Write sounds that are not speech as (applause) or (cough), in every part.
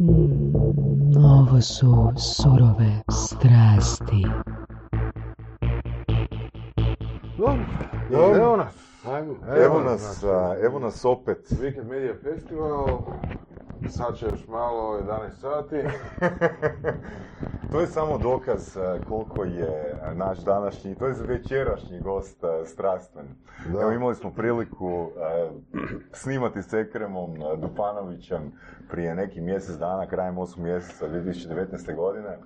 Mm, ovo su surove strasti. Dobro, evo nas. Ajmo. Evo nas, a, evo nas opet. Weekend Media Festival. Sad će još malo, 11 sati. (laughs) To je samo dokaz a, koliko je naš današnji, to je večerašnji gost a, strastven. Da. Evo imali smo priliku a, snimati s Ekremom Dupanovićem prije neki mjesec dana, krajem 8. mjeseca 2019. godine.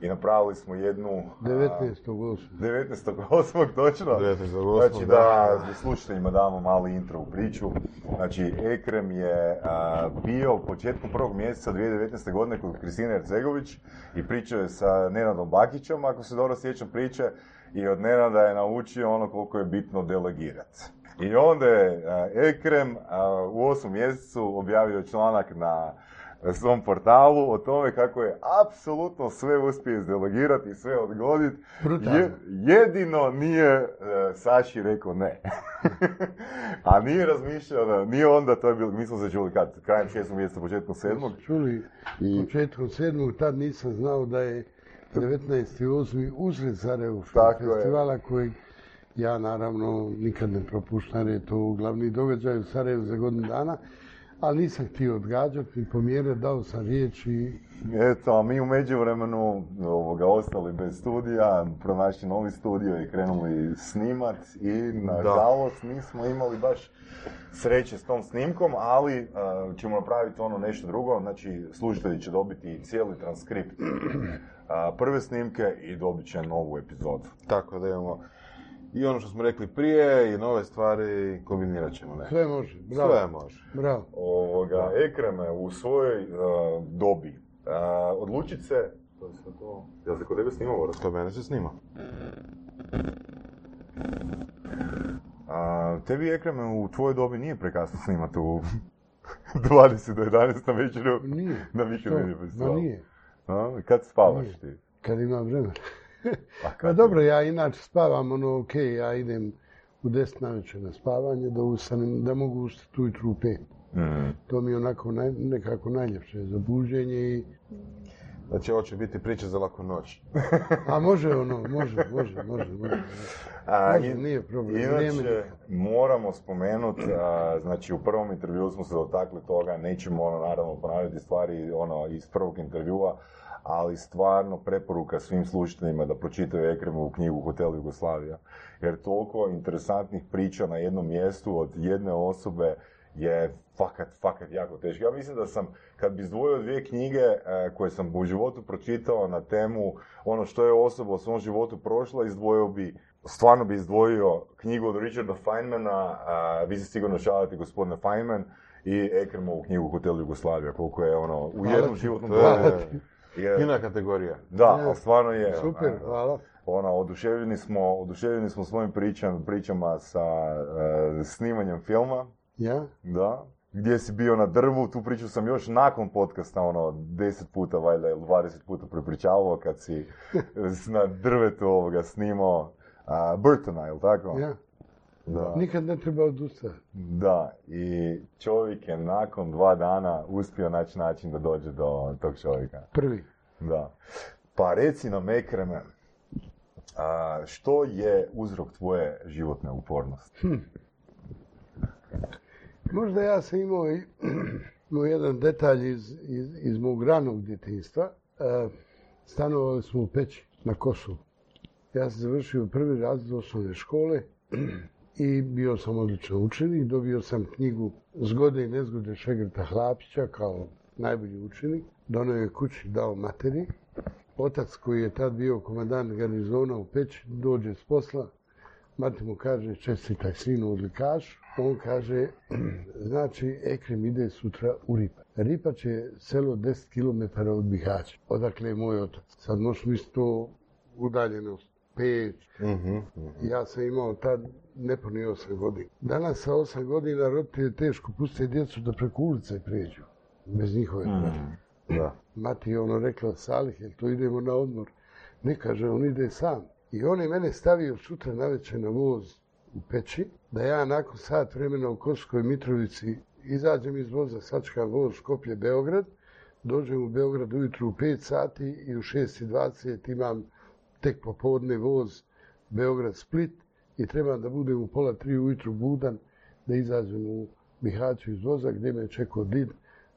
I napravili smo jednu... a, 19.8. 19.8. točno. 19.8., Znači da. da slušateljima damo mali intro u priču. Znači Ekrem je a, bio početkom prvog mjeseca 2019. godine kod Kristine Ercegović i pričao je sa Nenadom Bakićem, ako se dobro sjećam priče, i od Nenada je naučio ono koliko je bitno delegirati. I onda je a, Ekrem a, u osmom mjesecu objavio članak na svom portalu o tome kako je apsolutno sve uspio izdelegirati i sve odgoditi. Je- jedino nije e, Saši rekao ne. (laughs) A nije razmišljao da, nije onda, to je bilo, mi smo se čuli kad, krajem šestog mjeseca, početkom sedmog. Čuli, I- početkom sedmog, tad nisam znao da je 19.8. usred je. festivala kojeg ja naravno nikad ne propuštam jer je to glavni događaj u Sarajevu za godinu dana, ali nisam htio odgađati, pomjerati, dao sam riječ i Eto, a mi u međuvremenu ovoga, ostali bez studija, pronašli novi studio i krenuli snimat i nažalost nismo imali baš sreće s tom snimkom, ali a, ćemo napraviti ono nešto drugo, znači slušatelji će dobiti cijeli transkript a, prve snimke i dobit će novu epizodu. Tako da imamo i ono što smo rekli prije i nove stvari kombinirat ćemo ne. sve može. Bravo. Sve može. Bravo. Ovoga, Ekreme u svojoj a, dobi a, odlučit se... To. Jel se kod tebe snimalo? Kod mene se snima. A, tebi Ekreme u tvojoj dobi nije prekasno snimati u (laughs) 20 do 11 na večeru Nije. na? Weekend Media Ma Festivalu. nije, A, kad spavaš Nije. ti? kad ima vremena. Pa (laughs) kad dobro, ja inače spavam, ono, ok, ja idem u 10 navečer na spavanje, da, ustanem, da mogu ustati ujutru u 5. Mm. To mi je onako naj, nekako najljepše za buđenje i... Znači ovo će biti priča za laku noć. A može (laughs) ono, može, može, može, može. A, Može, in- nije problem, Inače, moramo spomenuti, znači u prvom intervjuu smo se dotakli toga, nećemo ono, naravno ponavljati stvari ono, iz prvog intervjua, ali stvarno preporuka svim slušateljima da pročitaju Ekremovu knjigu Hotel Jugoslavija. Jer toliko interesantnih priča na jednom mjestu od jedne osobe je fakat, fakat jako teško. Ja mislim da sam, kad bi izdvojio dvije knjige e, koje sam u životu pročitao na temu ono što je osoba u svom životu prošla, izdvojio bi, stvarno bi izdvojio knjigu od Richarda Feynmana, a, vi se sigurno šalite gospodine Feynman, i Ekremovu knjigu Hotel Jugoslavija, koliko je ono, u jednom životnom je je- fina kategorija. Da, Je. stvarno je. Super, ono, hvala. Ona, oduševljeni smo, oduševljeni smo svojim pričam, pričama sa e, snimanjem filma, Ja? da, gdje si bio na drvu, tu priču sam još nakon podcasta, ono, 10 puta, valjda, ili 20 puta prepričavao kad si (laughs) na drvetu ovoga snimao a, Burtona, jel tako? Ja? Da. Nikad ne treba odustati. Da, i čovjek je nakon dva dana uspio naći način da dođe do tog čovjeka. Prvi. Da. Pa reci nam, Ekreme, a, što je uzrok tvoje životne upornosti? Možda ja sam imao, (clears throat) imao jedan detalj iz, iz, iz mog ranog djetinjstva. E, stanovali smo u Peći na Kosovu. Ja sam završio prvi razred osnovne škole (clears throat) i bio sam odličan učenik. Dobio sam knjigu Zgode i nezgode Šegrta Hlapića kao najbolji učenik. Donio je kući, dao materi. Otac koji je tad bio komandant garnizona u Peći dođe s posla, Mati mu kaže, čestitaj sinu odlikaš. On kaže, (clears throat) znači, Ekrem ide sutra u Ripa. Ripač je selo 10 km od Bihaća, odakle je moj otac. Sad možeš misliti to udaljenost, pet. Mhm. Ja sam imao tad nepuni 8 godina. Danas sa 8 godina roditelji teško puste djecu da preko ulice pređu, bez njihove pratnje. Da. Mati je ono rekla, Salih, jel to idemo na odmor? Ne, kaže, on ide sam. I on je mene stavio sutra navečer na voz u peći, da ja nakon sat vremena u Koskoj Mitrovici izađem iz voza, sačkam voz Skoplje Beograd, dođem u Beograd ujutru u 5 sati i u 6.20 imam tek popodne voz Beograd-Split i trebam da budem u pola tri ujutru budan da izađem u Bihaću iz voza gdje me čekao did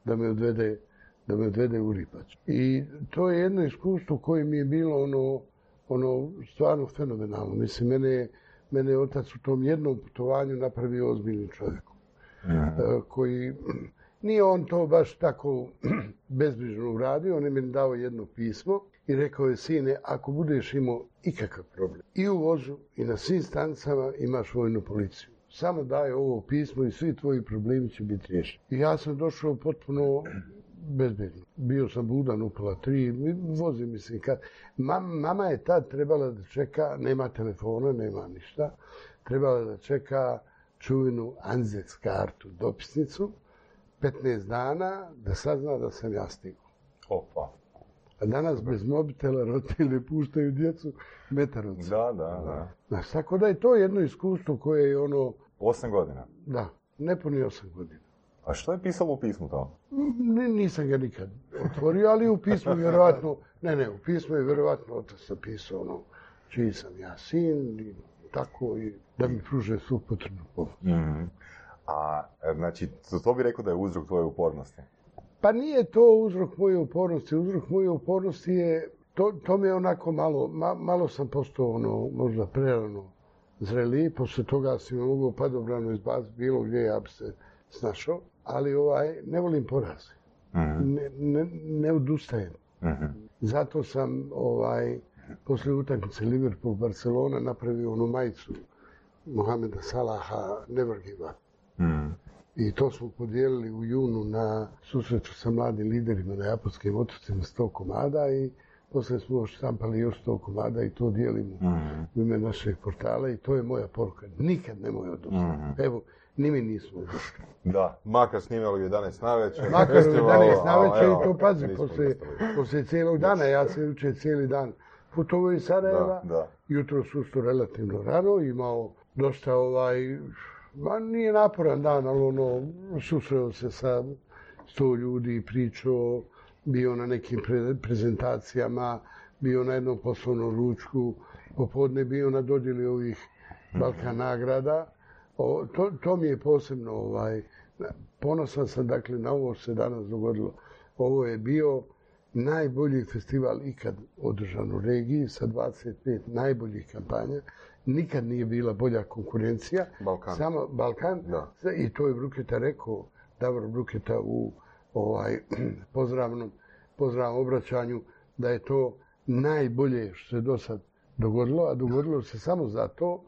da me odvede da me odvede u Ripać. I to je jedno iskustvo koje mi je bilo ono, ono stvarno fenomenalno. Mislim, mene, je- mene je otac u tom jednom putovanju napravio ozbiljnim čovjekom. E, koji nije on to baš tako (clears throat) bezbrižno uradio, on je meni dao jedno pismo i rekao je, sine, ako budeš imao ikakav problem i u vozu i na svim stanicama imaš vojnu policiju. Samo daj ovo pismo i svi tvoji problemi će biti riješeni. I ja sam došao potpuno bezbedno. Bio sam budan u pola tri, vozim mislim kad... Mam- mama je tad trebala da čeka, nema telefona, nema ništa, trebala da čeka čuvenu Anzec kartu, dopisnicu, 15 dana da sazna da sam ja stigao. Opa. A danas bez mobitela roditelji puštaju djecu metar od sebe. Da, da, da. Znaš, tako da je to jedno iskustvo koje je ono, Osam godina. da, nepuni osam godina. A što je pisalo u pismu to? Ni- Nisam ga nikad otvorio, ali u pismu je vjerovatno, ne, ne, u pismu je vjerovatno otac napisao ono, čiji sam ja sin i tako i da mi pruže svu potrebnu pomoć. Mhm. A, e, znači, to, to bi rekao da je uzrok tvoje upornosti. Pa nije to uzrok moje upornosti. Uzrok moje upornosti je, to, to mi je onako malo, ma- malo sam postao ono, možda prerano zreliji. Posle toga si me mogao padobrano izbaciti bilo gdje ja bi se snašao. Ali ovaj, ne volim poraze. Mhm. Ne, ne, ne odustajem. Mhm. Zato sam ovaj, posle utakmice Liverpool-Barcelona napravio onu majicu Mohameda Salaha Never Give Up. Mhm. I to smo podijelili u junu na susretu sa mladim liderima na Japanskim otocima 100 komada i poslije smo štampali još 100 komada i to dijelimo Mhm. u ime našeg portala i to je moja poruka. Nikad nemoj odustati. Mhm. Evo, ni mi nismo odustali. Da. Makar snimali u 11 navečer. Makar u festival, 11 na večer i to pazi, poslije, poslije cijelog dana, ja sam jučer cijeli dan putovao iz Sarajeva, Da, da. jutro relativno rano, imao dosta ovaj, ma nije naporan dan, ali ono, susreo se sa sto ljudi, pričao, bio na nekim pre- prezentacijama, bio na jednom poslovnom ručku, popodne bio na dodjeli ovih Balkan nagrada. O, to, to mi je posebno, ovaj, ponosan sam dakle na ovo što se danas dogodilo. Ovo je bio najbolji festival ikad održan u regiji sa 25 najboljih kampanja. Nikad nije bila bolja konkurencija. Balkan. Samo Balkan. Da. I to je Bruketa rekao, Davor Bruketa u ovaj, (clears throat) pozdravnom, pozdravnom obraćanju, da je to najbolje što se do sad dogodilo, a dogodilo se samo zato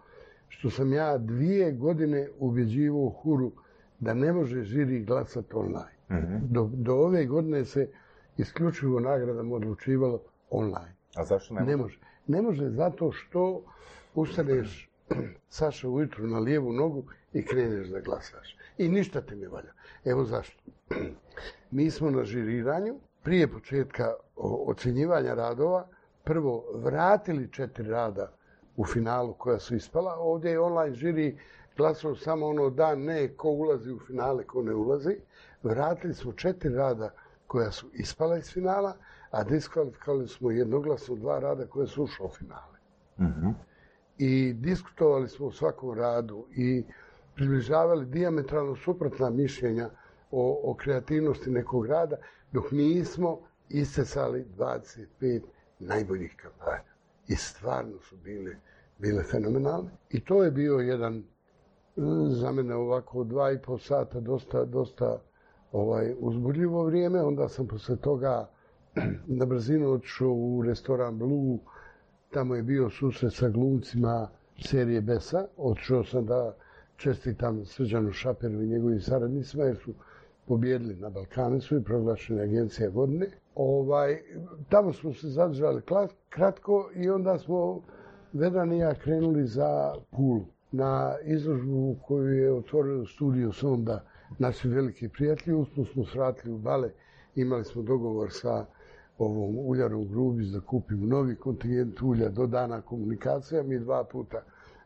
što sam ja dvije godine ubjeđivao Huru da ne može žiri glasati online. Mhm. Do, do ove godine se isključivo nagradama odlučivalo online. A zašto ne? Ne može. Ne može zato što ustaneš (clears throat) Saša ujutru na lijevu nogu i kreneš da glasaš. I ništa ti ne valja. Evo zašto. (clears throat) Mi smo na žiriranju prije početka ocjenjivanja radova prvo vratili četiri rada u finalu koja su ispala. Ovdje je online žiri glasao samo ono da ne ko ulazi u finale, ko ne ulazi. Vratili smo četiri rada koja su ispala iz finala, a diskvalifikovali smo jednoglasno dva rada koja su ušla u finale. Mhm. I diskutovali smo u svakom radu i približavali diametralno suprotna mišljenja o, o kreativnosti nekog rada, dok nismo iscesali 25 najboljih kampanja. I stvarno su bile, bile fenomenalne. I to je bio jedan, za mene ovako dva i pol sata, dosta, dosta ovaj, uzbudljivo vrijeme. Onda sam posle toga (clears throat) na brzinu u restoran Blue, tamo je bio susret sa glumcima serije Besa. Otišao sam da čestitam Srđanu Šaperu i njegovim saradnicima jer su pobjedili na Balkanu i proglašene agencija godine. Ovaj, tamo smo se zadržali kratko i onda smo Vedran i ja krenuli za Pulu na izložbu koju je otvorio studio Sonda naši veliki prijatelji. Uspno smo svratili u Bale, imali smo dogovor sa ovom uljarom Grubić da kupimo novi kontingent ulja do dana komunikacija. Mi dva puta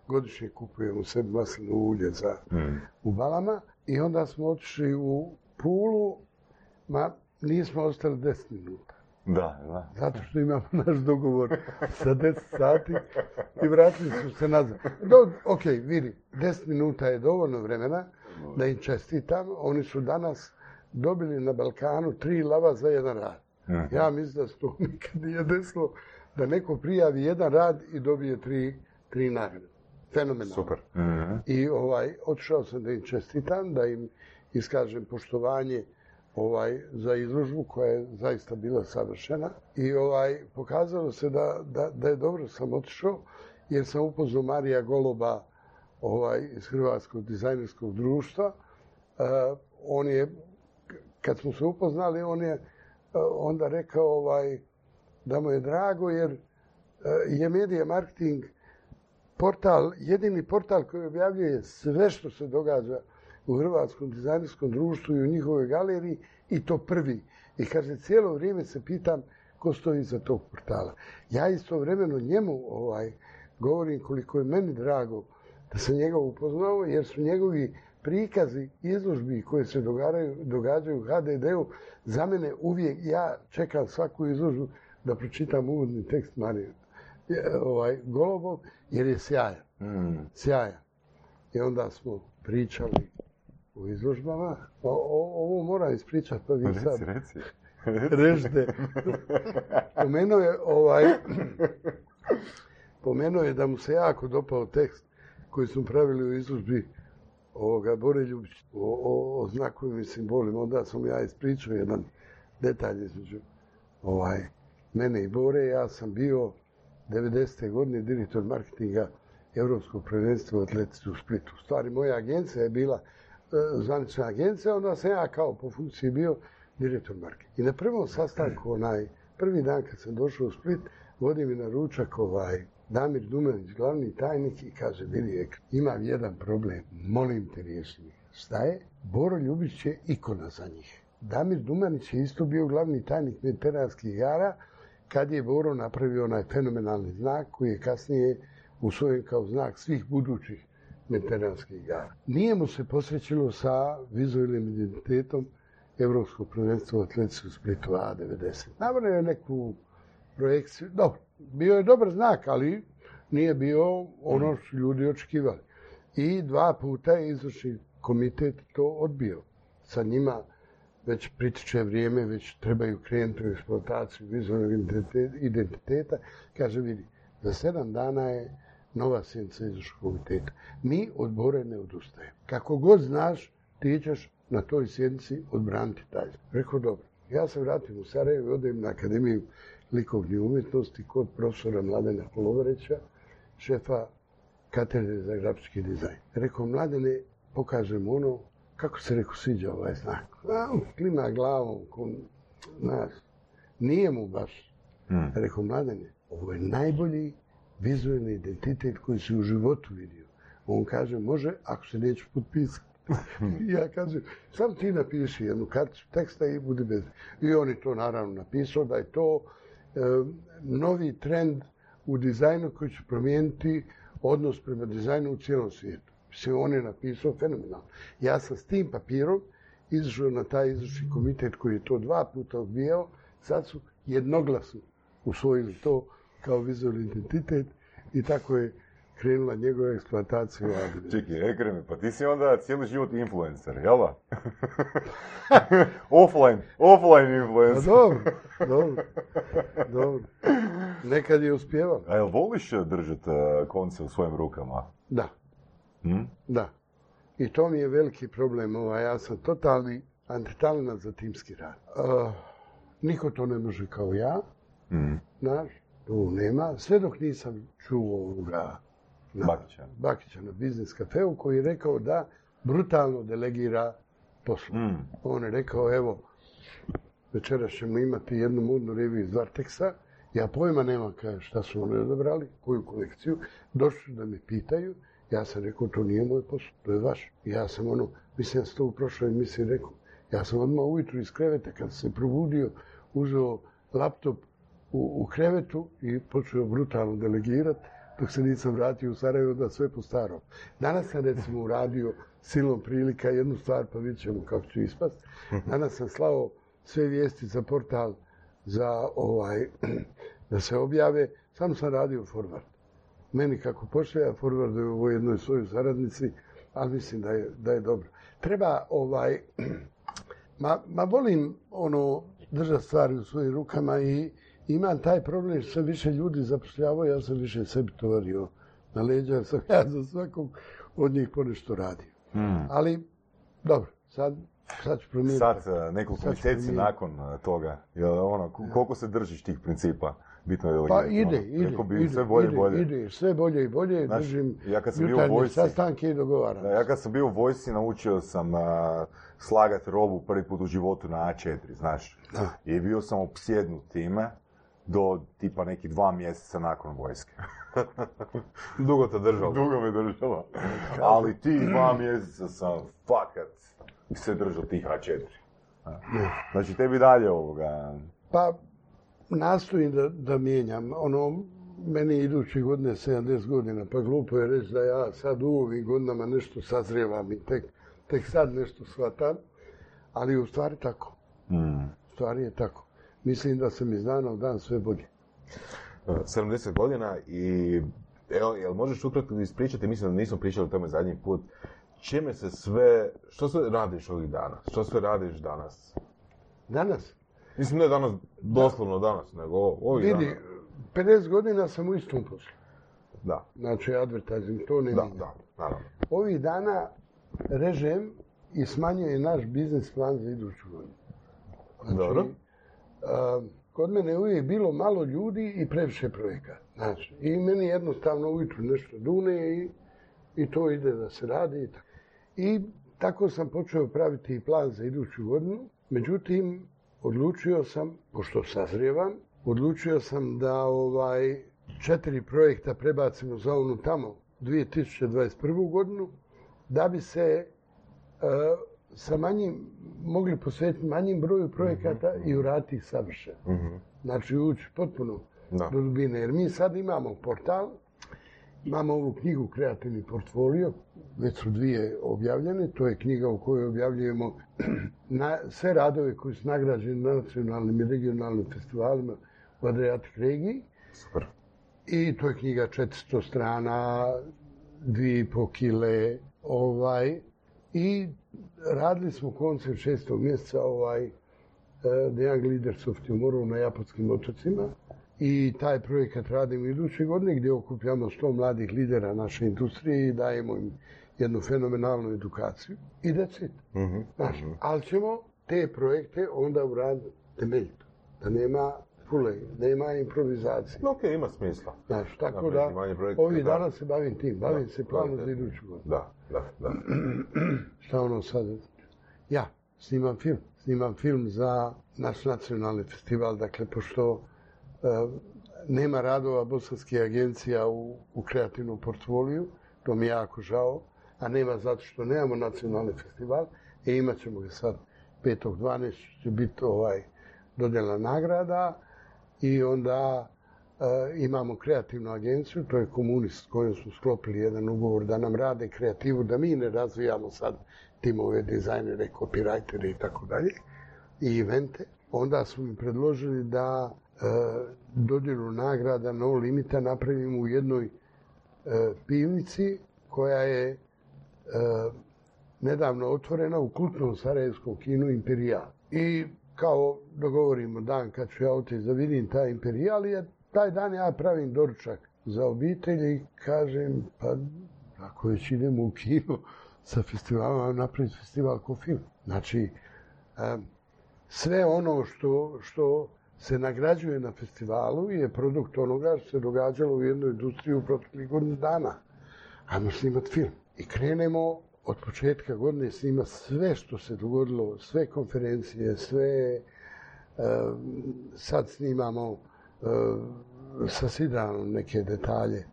godišnje kupujemo sebi maslinovo ulje za, Mhm. u Balama i onda smo otišli u Pulu, ma nismo ostali 10 minuta. Da, da. Zato što imamo (laughs) naš dogovor sa 10 sati i vratili su se nazad. Do, ok, vidi, 10 minuta je dovoljno vremena da im čestitam. Oni su danas dobili na Balkanu tri lava za jedan rad. Ja mislim da se to nikad nije desilo da neko prijavi jedan rad i dobije tri, tri nagrade. Fenomenalno. Super. Mhm. I ovaj, otišao sam da im čestitam, da im iskažem poštovanje ovaj, za izložbu koja je zaista bila savršena. I ovaj, pokazalo se da, da, da je dobro sam otišao, jer sam upoznao Marija Goloba ovaj, iz Hrvatskog dizajnerskog društva. E, on je, kad smo se upoznali, on je onda rekao ovaj, da mu je drago, jer e, je medija marketing portal, jedini portal koji objavljuje sve što se događa u Hrvatskom dizajnerskom društvu i u njihovoj galeriji i to prvi. I kaže, cijelo vrijeme se pitam ko stoji iza tog portala. Ja istovremeno njemu ovaj, govorim koliko je meni drago da sam njega upoznao, jer su njegovi prikazi izložbi koje se događaju, događaju u HDD-u, za mene uvijek, ja čekam svaku izložbu da pročitam uvodni tekst Marija ovaj, Golubov, jer je sjajan. Mm. Sjajan. I onda smo pričali o izložbama. O, o- ovo moram ispričati, pa vi sad Reci, reci. režite. Pomenuo je ovaj... Pomenuo je da mu se jako dopao tekst koji smo pravili u izložbi ovoga Bore Ljubić o, o, o znakovima i simbolima. Onda sam ja ispričao jedan detalj između ovaj, mene i Bore. Ja sam bio 90. godine direktor marketinga Europskog prvenstva u atletici u Splitu. U stvari, moja agencija je bila e, zvanična agencija, onda sam ja kao po funkciji bio direktor marketinga. I na prvom sastanku, onaj, prvi dan kad sam došao u Split, vodi mi na ručak ovaj, Damir Dumanić, glavni tajnik, i kaže, vidi, imam jedan problem, molim te riješi mi. Šta je? Boro Ljubić je ikona za njih. Damir Dumanić je isto bio glavni tajnik mediteranskih igara, kad je Boro napravio onaj fenomenalni znak koji je kasnije usvojen kao znak svih budućih mediteranskih igara. Nije mu se posvećilo sa vizualnim identitetom Evropskog prvenstva u atletici u Splitu A90. Navrlo je neku projekciju, dobro, bio je dobar znak, ali nije bio ono što su ljudi očekivali. I dva puta je izvršni komitet to odbio. Sa njima već pritiče vrijeme, već trebaju krenuti u eksploataciju vizualnog identite- identiteta. Kaže, vidi, za sedam dana je nova sjednica izvršnog komiteta. Mi od Bore ne odustajemo. Kako god znaš, ti ćeš na toj sjednici odbraniti taj. Rekao, dobro. Ja se vratim u Sarajevo i odem na Akademiju likovnih umjetnosti kod profesora Mladena Kolovareća, šefa katedre za grafički dizajn. Rekao, Mladene, pokažem ono, kako se rekao, sviđa ovaj znak. A, klima glavom, ko, znaš, nije mu baš. Mm. Rekao, Mladene, ovo je najbolji vizualni identitet koji si u životu vidio. On kaže, može, ako se neću potpisati. I (laughs) ja kažem, sam ti napiši jednu karticu teksta i budi bez. I on je to naravno napisao da je to novi trend u dizajnu koji će promijeniti odnos prema dizajnu u cijelom svijetu. Mislim, on je napisao fenomenalno. Ja sam s tim papirom izašao na taj izvršni komitet koji je to dva puta odbijao. Sad su jednoglasno usvojili to kao vizualni identitet i tako je krenula njegova eksploatacija u ADB. Čekaj, Ekreme, pa ti si onda cijeli život influencer, jel da? (laughs) offline, offline Pa influencer. dobro, dobro, dobro. Nekad je uspjevalo. A jel voliš držat eh, konce u svojim rukama? Da, Hm? da. I to mi je veliki problem. Ovaj, ja sam totalni antitalina za timski rad. Uh, niko to ne može kao ja, Mm. znaš, tu nema. Sve dok nisam čuo ovoga Bakića. Bakića na biznis kafeu koji je rekao da brutalno delegira poslu. Mm. On je rekao, evo, večeras ćemo imati jednu modnu reviju iz Varteksa. Ja pojma nemam kaže, šta su oni odabrali, koju kolekciju. Došli da me pitaju. Ja sam rekao, to nije moj posao, to je vaš. Ja sam ono, mislim da sam to u prošloj emisiji rekao. Ja sam odmah ujutru iz kreveta, kad se probudio, uzeo laptop u, u krevetu i počeo brutalno delegirati dok se nisam vratio u Sarajevo da sve po starom. Danas sam recimo uradio silom prilika jednu stvar, pa vidjet ćemo kako ću ispast. Danas sam slao sve vijesti za portal za ovaj, (clears throat) da se objave, sam sam radio forward. Meni kako pošle, ja forwardujem u jednoj svojoj saradnici, ali mislim da je, da je dobro. Treba ovaj, (clears throat) ma, ma volim ono držati stvari u svojim rukama i imam taj problem što sam više ljudi zapošljavao, ja sam više sebi tovario na leđa, jer sam (laughs) ja za svakog od njih ponešto radio. Hmm. Ali, dobro, sad, sad ću promijeniti. Sad, e, nekoliko Sad mjeseci nakon e, toga, jel, ono, koliko se držiš tih principa? Bitno je Pa ide, ono, ide, bi ide, sve bolje ide, bolje. ide, sve bolje i bolje, Znaš, držim ja kad sam bio u vojsci- sastanke i dogovaram. Da, ja kad sam bio u vojsci naučio sam a, slagati robu prvi put u životu na A4, znaš. Da. I bio sam opsjednut time do tipa nekih dva mjeseca nakon vojske. (laughs) Dugo te držalo. Dugo me držalo. Ali ti dva mjeseca sam fakat se držao tih A4. Znači tebi dalje ovoga... Pa, nastojim da, da mijenjam. Ono, meni je iduće godine 70 godina, pa glupo je reći da ja sad u ovim godinama nešto sazrijevam i tek, tek sad nešto shvatam, ali u stvari tako. Mm. U stvari je tako. Mislim da sam iz dana u dan sve bolje. 70 godina i evo, jel možeš ukratko ispričati, mislim da nismo pričali o tome zadnji put, čime se sve, što sve radiš ovih dana? Što sve radiš danas? Danas, Mislim ne danas, doslovno danas, nego ovih vidi, dana. 50 godina sam u istom poslu. Da, Znači, advertising, to ne da, mijenjam. da, naravno. Ovih dana režem i smanjuje naš biznis plan za iduću godinu. Znači, Dobro. A, kod mene je uvijek bilo malo ljudi i previše projekata. Znači, i meni jednostavno ujutru nešto dune i, i to ide da se radi. I tako. I tako sam počeo praviti plan za iduću godinu. Međutim, odlučio sam, pošto sazrijevam, odlučio sam da ovaj četiri projekta prebacimo za onu tamo 2021. godinu, da bi se e, sa manjim, mogli posvetiti manjim broju projekata i uraditi ih savršeno. Mhm. Znači ući potpuno Da. do dubine. Jer mi sad imamo portal, imamo ovu knjigu Kreativni portfolio, već su dvije objavljene, to je knjiga u kojoj objavljujemo (clears throat) na, sve radove koji su nagrađeni na nacionalnim i regionalnim festivalima u Adriatic regiji. Super. I to je knjiga 400 strana, dvije i po kile, ovaj, i radili smo koncert šestog mjeseca, ovaj, eh, The Young Leaders of Tomorrow na japanskim otocima. I taj projekat radimo iduće godine gdje okupljamo 100 mladih lidera naše industrije i dajemo im jednu fenomenalnu edukaciju. I that's it. Mhm. Znaš, ali ćemo te projekte onda uraditi temeljito. Da nema fule, nema improvizacije. No, okej, ima smisla. Znaš, tako da, ovih da. dana se bavim tim, bavim Da, se planom za iduću godinu. Da, da, da. (clears throat) Šta ono sad? Ja, snimam film. Snimam film za naš nacionalni festival, dakle, pošto e, nema radova bosanskih agencija u, u kreativnom portfoliju, to mi je jako žao, a nema zato što nemamo nacionalni festival, e imat ćemo ga sad 5.12. će biti ovaj dodjela nagrada i onda e, imamo kreativnu agenciju, to je komunist s kojom smo sklopili jedan ugovor da nam rade kreativu, da mi ne razvijamo sad timove, dizajnere, copywritere i tako dalje, i evente. Onda su mi predložili da e, dodjelu nagrada no limita napravimo u jednoj e, pivnici koja je e, nedavno otvorena u kultnom sarajevskom kinu Imperijal. I kao dogovorimo dan kad ću ja otići da vidim taj Imperijal, jer taj dan ja pravim doručak za obitelj i kažem, pa ako već idemo u kino sa festivalom, napraviti festival ko film. Znači, sve ono što, što se nagrađuje na festivalu je produkt onoga što se događalo u jednoj industriji u proteklih godinu dana. Ajmo snimat film. I krenemo od početka godine snima sve što se dogodilo, sve konferencije, sve... em, sad snimamo em, sa Sidranom neke detalje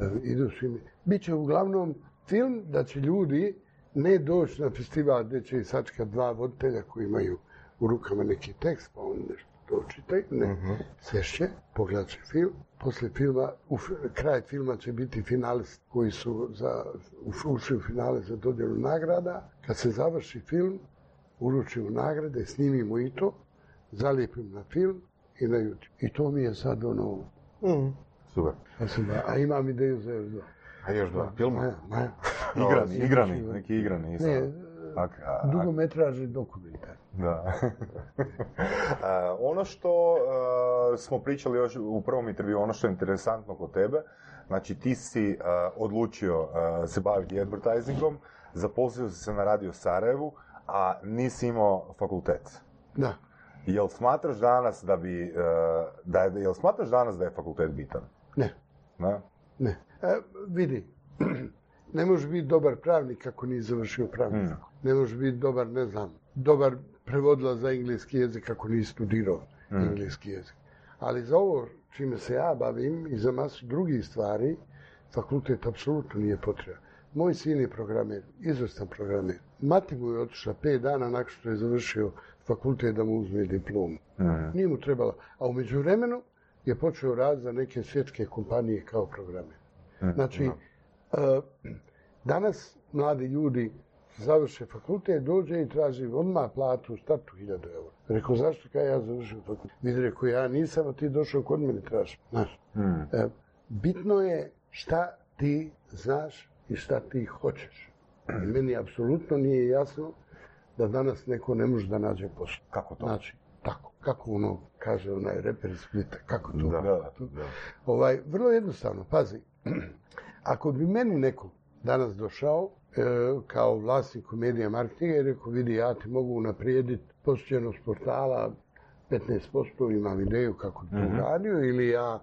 em, idućim. Biće uglavnom film da će ljudi ne doći na festival gdje će ih sačekati dva voditelja koji imaju u rukama neki tekst, pa oni nešto to čitaju, ne, sešće, pogledat će film. Poslije filma, u kraj filma će biti finalist koji su za, ušli u finale za dodjelu nagrada. Kad se završi film, uručimo nagrade, snimimo i to. zalijepim na film i na YouTube. I to mi je sad ono, Super. ja sam a imam ideju za još dva. A još dva filma? Ma, ma, Igrani, igrani, neki igrani. Ne, Ne, dugometražni dokumentar. Da. A, (laughs) ono što a, smo pričali još u prvom intervju, ono što je interesantno kod tebe, znači ti si a, odlučio se baviti advertisingom, zaposlio si se na radio Sarajevu, a nisi imao fakultet. Da. Jel smatraš danas da bi, da je, jel smatraš danas da je fakultet bitan? Ne, Ne? ne. E, vidi, (clears throat) ne možeš biti dobar pravnik ako nisi završio pravnik. Mm. Ne možeš biti dobar, ne znam, dobar prevodila za engleski jezik ako nisi studirao Mm. engleski jezik. Ali za ovo čime se ja bavim i za masu drugih stvari, fakultet apsolutno nije potreban. Moj sin je programer, izvrstan programer. Mati mu je otišla pet dana nakon što je završio fakultet da mu uzme diplomu. Mhm. Nije mu trebala. A u međuvremenu je počeo rad za neke svjetske kompanije kao programer. Znači, e, danas mladi ljudi završe fakultet, dođe i traži odmah platu u startu 1000 eura. Rekao, zašto kaj ja završio fakultet? Vidi, rekao, ja nisam, a ti došao kod mene traži. Znaš, Mhm. e, bitno je šta ti znaš i šta ti hoćeš. Meni apsolutno nije jasno da danas neko ne može da nađe posao. Kako to? Znači, tako, kako ono kaže onaj reper Splita, kako to? Da, da, da. Ovaj, vrlo jednostavno, pazi, (clears throat) ako bi meni neko danas došao kao vlasnik medija marketinga i rekao, vidi, ja ti mogu unaprijediti posjećenost portala 15%, imam ideju kako bi to uradio, ili ja,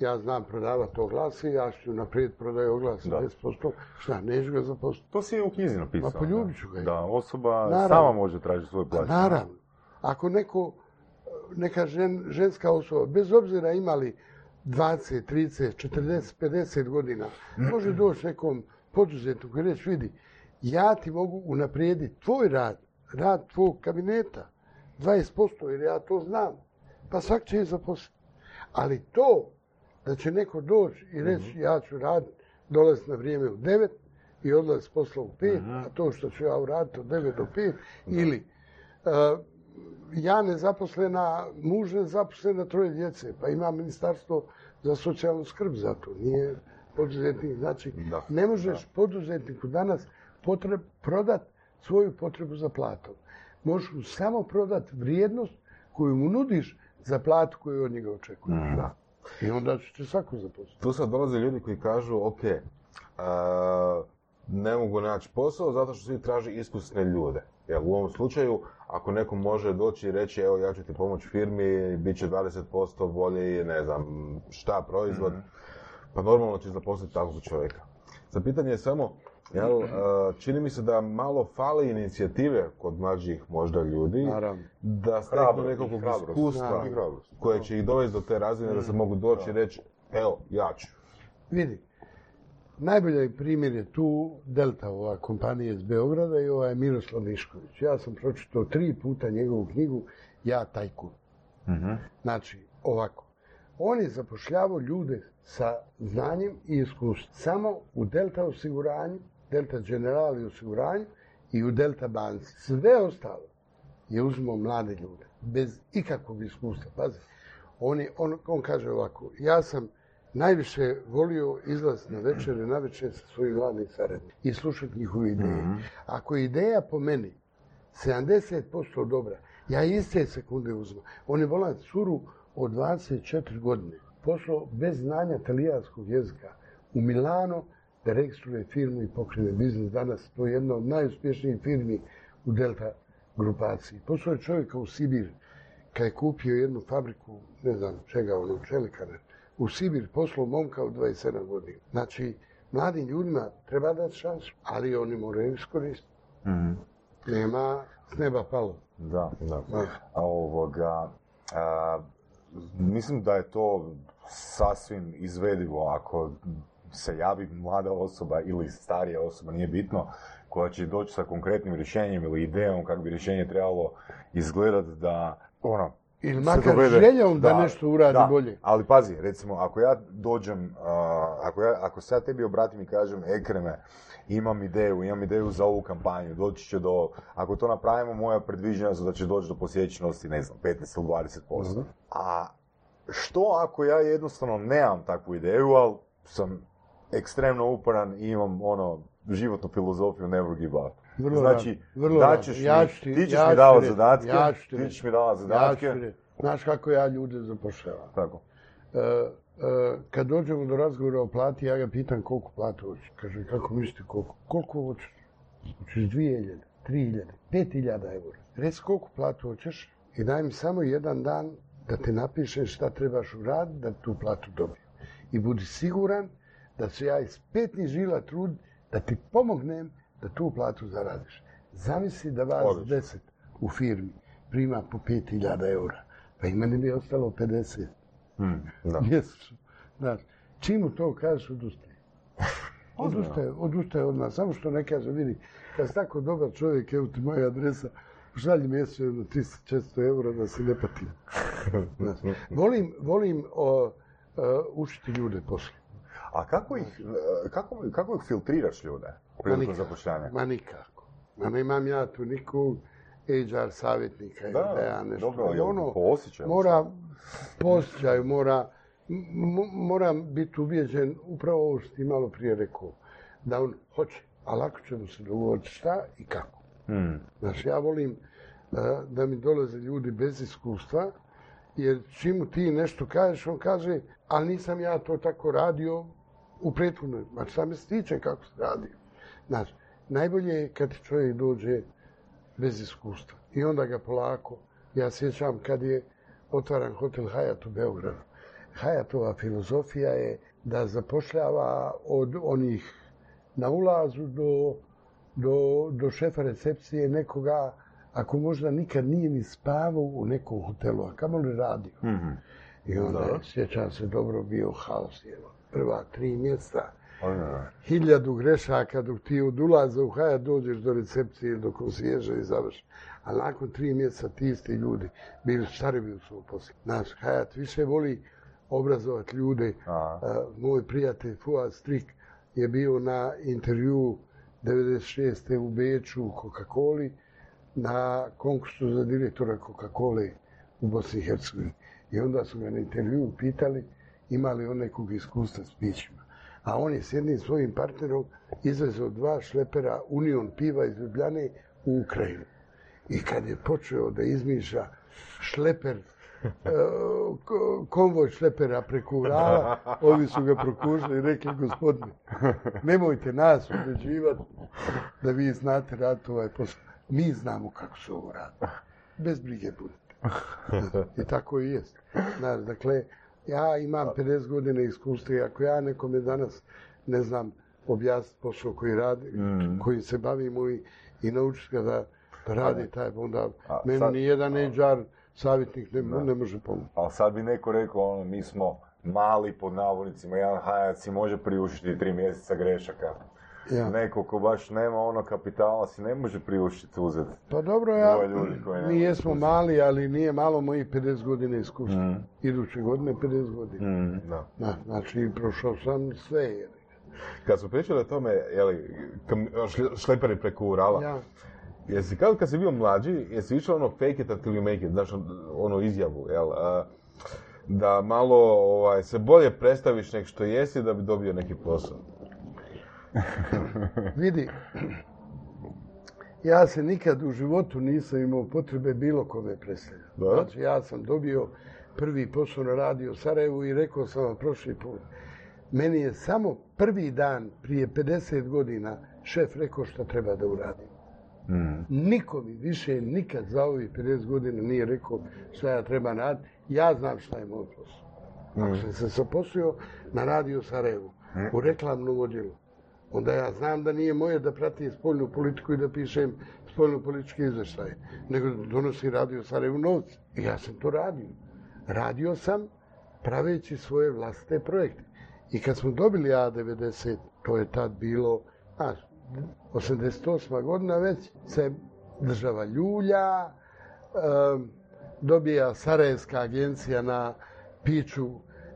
ja znam prodavati oglase, ja ću naprijed prodaju oglase Da. 10%, šta, neću ga zaposliti? To si i u knjizi napisao. Ma, poljubit ću ga. Da, osoba Naravno. sama može tražiti svoju Pa plaću. naravno. Ako neko, neka žen, ženska osoba, bez obzira imali 20, 30, 40, 50 godina, (clears throat) može doći nekom poduzetniku i reći, vidi, ja ti mogu unaprijediti tvoj rad, rad tvog kabineta, 20%, jer ja to znam. Pa svak će je zaposliti. Ali to da će neko doći i reći ja ću raditi, dolaziti na vrijeme u 9 i odlaziti s posla u 5, a to što ću ja uraditi od 9 do 5, ili e, ja nezaposlena, muž nezaposlena, troje djece, pa ima ministarstvo za socijalnu skrb za to, nije poduzetnik. Znači, Da, ne možeš poduzetniku danas potreb, prodat svoju potrebu za platom. Možeš mu samo prodat vrijednost koju mu nudiš za platu koju od njega očekuješ. Da. I onda će te svako zaposliti. Tu sad dolaze ljudi koji kažu, ok, a, ne mogu naći posao zato što svi traži iskusne ljude. Jer u ovom slučaju, ako neko može doći i reći, evo ja ću ti pomoći firmi, bit će 20% bolji, ne znam, šta, proizvod, pa normalno ćeš zaposliti takvog čovjeka. Za pitanje je samo, jel, a, čini mi se da malo fali inicijative kod mlađih možda ljudi, Naravno. da steknu nekog iskustva koje će ih dovesti do te razine da se mogu doći i reći, evo, ja ću. Vidi, najbolji primjer je tu Delta, ova kompanija iz Beograda i ovaj Miroslav Mišković. Ja sam pročitao tri puta njegovu knjigu Ja tajkun. Znači, ovako. On je zapošljavao ljude sa znanjem i iskustvom. Samo u Delta osiguranju, Delta Generali osiguranju i u Delta banci. Sve ostalo je uzimao mlade ljude, bez ikakvog iskustva. Pazi, on, je, on, on kaže ovako, ja sam najviše volio izlaziti na večere, na večer sa svojim mladim saradnicima i slušati njihove ideje. Ako je ideja po meni 70% dobra, ja iste sekunde uzmem. On je volan curu od 24 godine, poslao bez znanja talijanskog jezika u Milano da registruje firmu i pokrene biznis. Danas to je jedna od najuspješnijih firmi u Delta grupaciji. Poslao je čovjeka u Sibir, kad je kupio jednu fabriku, ne znam čega, ono, čelikane, u Sibir poslao momka od 27 godina. Znači, mladim ljudima treba dati šansu, ali oni moraju iskoristiti. Nema s neba palo. Da. Da. A ovoga, a, mislim da je to sasvim izvedivo ako se javi mlada osoba ili starija osoba, nije bitno, koja će doći sa konkretnim rješenjem ili idejom kako bi rješenje trebalo izgledati da, ono, Ili makar dovede- željom da nešto uradi da, bolje. Ali pazi, recimo, ako ja dođem, a, ako, ja, ako se ja tebi obratim i kažem, Ekreme, imam ideju, imam ideju za ovu kampanju, doći će do, ako to napravimo, moja predviđanja su da će doći do posjećenosti, ne znam, 15 ili 20%. Mhm. A što ako ja jednostavno nemam takvu ideju, ali sam ekstremno uporan i imam ono, životnu filozofiju never give up. Vrlo znači, vrlo daćeš. Ja mi, ću ti- ti ćeš ja mi davati zadatke, ja ti ćeš mi davati Ja zadatke. reći. Znaš kako ja ljude zapošljavam? Tako. E, e, kad dođemo do razgovora o plati, ja ga pitam koliko platu hoćeš. Kaže, kako mislite koliko? Koliko hoćeš? Hoćeš 2000, 3000, 5000 eura. Reci koliko platu hoćeš i daj mi samo jedan dan da te napišem šta trebaš uraditi da tu platu dobijem. I budi siguran da ću ja iz petnih žila trud da ti pomognem da tu platu zaradiš. Zamisli da vas Odlično. deset u firmi prima po 5000 eura. Pa i meni bi ostalo 50 Hmm, da. (laughs) mjesečno. Čim to kažeš, odustaje. (laughs) Odustaje, odustaje od nas. Samo što ne kaže, vidi, kad si tako dobar čovjek, evo ti moja adresa, šalji mjesečno jedno 300-400 eura da se ne patim. Volim, volim o, e, učiti ljude poslu. A kako ih, e, kako, kako ih filtriraš ljude prilikom zapošljanja? Ma nikako. Ma nemam ja tu nikog HR savjetnika ili da, ja nešto. dobro, jel ono, po osjećaju mora po osjećaju, mora, m- moram biti ubijeđen upravo ovo što ti malo prije rekao, da on hoće, a lako ćemo se dogovoriti šta i kako. Hmm. Znaš, ja volim e, da mi dolaze ljudi bez iskustva, jer čim ti nešto kažeš, on kaže, ali nisam ja to tako radio u prethodnoj, ma šta me se tiče kako se radio. Znaš, najbolje je kad čovjek dođe bez iskustva i onda ga polako, ja sjećam kad je otvaran hotel Hayat u Beogradu. Hayatova filozofija je da zapošljava od onih na ulazu do, do, do šefa recepcije nekoga ako možda nikad nije ni spavao u nekom hotelu, a kamoli radio. Mhm. I onda je, sjećam se dobro, bio haos. Evo. Prva tri mjesta, Ono, hiljadu grešaka dok ti od ulaza u Hajat dođeš do recepcije do konsježa i završi. A nakon tri mjeseca ti isti ljudi bili šarebi u svom poslu. Naš Hajat više voli obrazovati ljude. A, moj prijatelj Fuad Strik je bio na intervju 96. u Beču u Coca-Coli na konkursu za direktora Coca-Cole u Bosni i Hercegovini. I onda su ga na intervju pitali ima li on nekog iskustva s pićima. A on je s jednim svojim partnerom izvezao dva šlepera Union piva iz Ljubljane u Ukrajinu. I kad je počeo da izmišlja šleper, (laughs) e, ko- konvoj šlepera preko Urala, ovi su ga prokužili i rekli, gospodine, nemojte nas ubeđivati da vi znate raditi ovaj posao. Mi znamo kako se ovo radi. Bez brige budete. (laughs) I tako i jest. Znaš, dakle, ja imam 50 godina iskustva i ako ja nekome danas ne znam objasniti posao koji radi, Mm. koji se bavimo i, i naučiti ga da, radi taj, onda A meni sad- ni jedan HR savjetnik ne, ne može pomoći. Ali sad bi neko rekao, ono, mi smo mali pod navodnicima, jedan hajac si može priuštiti tri mjeseca grešaka. Ja. Neko ko baš nema ono kapitala si ne može priuštiti uzeti. Pa dobro, ja, mi jesmo mali, ali nije malo mojih 50 godina iskustva. Mm. Iduće godine 50 godina. Mm. Da. Da, znači, prošao sam sve. je. Kad smo pričali o tome, jeli, šleperi preko Urala, Ja, jesi kao kad si bio mlađi, jesi išao ono fake it until you make it, znaš, ono izjavu, jel? a, da malo ovaj, se bolje predstaviš nek što jesi da bi dobio neki posao. (laughs) vidi, ja se nikad u životu nisam imao potrebe bilo kome predstavljati. Znači, ja sam dobio prvi posao na radio Sarajevu i rekao sam vam prošli put. Meni je samo prvi dan prije 50 godina šef rekao šta treba da uradim. Mm. Niko mi više nikad za ovih 50 godina nije rekao šta ja treba raditi. Ja znam šta je moj posao. Ako sam se zaposlio na radio Sarajevu, u reklamnom odjelu, onda ja znam da nije moje da pratim spoljnu politiku i da pišem spoljno političke izveštaje, nego donosi radio Sarajevu novce. I ja sam to radio. Radio sam praveći svoje vlastite projekte. I kad smo dobili A90, to je tad bilo, znaš, 88. godina već se država ljulja, em, dobija Sarajevska agencija na piću,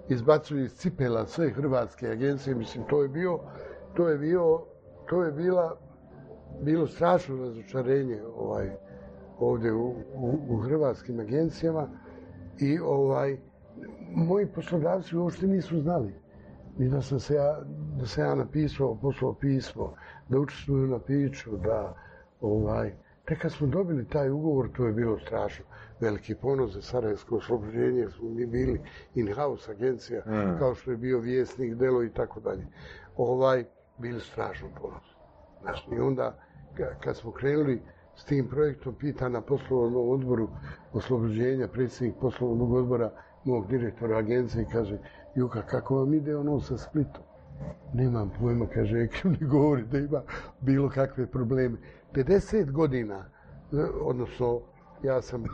izbacuju iz cipela sve hrvatske agencije, mislim, to je bio, to je bio, to je bila, bilo strašno razočarenje ovaj, ovdje u, u, u hrvatskim agencijama i ovaj, moji poslodavci uopšte nisu znali ni da sam se ja, da sam ja napisao, poslao pismo, da učestvuju na piću, da ovaj, tek kad smo dobili taj ugovor, to je bilo strašno. Veliki ponos za Sarajevsko oslobođenje, smo mi bili in-house agencija, Mm. kao što je bio vjesnik, delo i tako dalje. Ovaj, bili strašno ponos. Znaš, i onda, ka- kad smo krenuli s tim projektom, pita na poslovnom odboru oslobođenja, predsjednik poslovnog odbora, mog direktora agencije, kaže, Juka, kako vam ide ono sa Splitom? Nemam pojma, kaže, Ekrem ne govori da ima bilo kakve probleme. 50 godina, e, odnosno, ja sam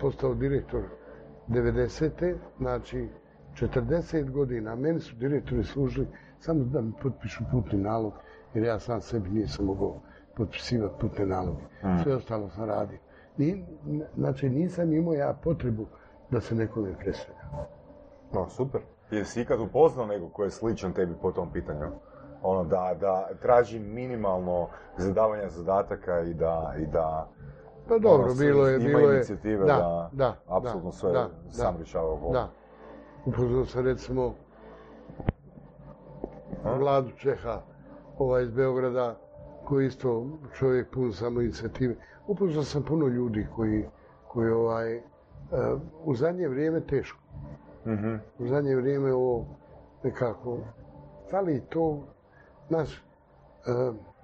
postao direktor 90. Znači, 40 godina, meni su direktori služili samo da mi potpišu putni nalog, jer ja sam sebi nisam mogao potpisivati putne naloge. Sve ostalo sam radio. Ni, znači, nisam imao ja potrebu da se nekome presvega. No, super. Jesi ikad upoznao nekog ko je sličan tebi po tom pitanju? Ono, da, da traži minimalno zadavanja zadataka i da, i da Pa dobro, ono, bilo je, bilo je... inicijative da, da, apsolutno da, sve da, sam da. rješava. Da. Upoznao sam recimo Vladu Čeha, ovaj iz Beograda, koji je isto čovjek pun samo inicijative. Upoznao sam puno ljudi koji, koji ovaj, e, u zadnje vrijeme teško. Mhm. U zadnje vrijeme ovo nekako, fali to, znaš, e,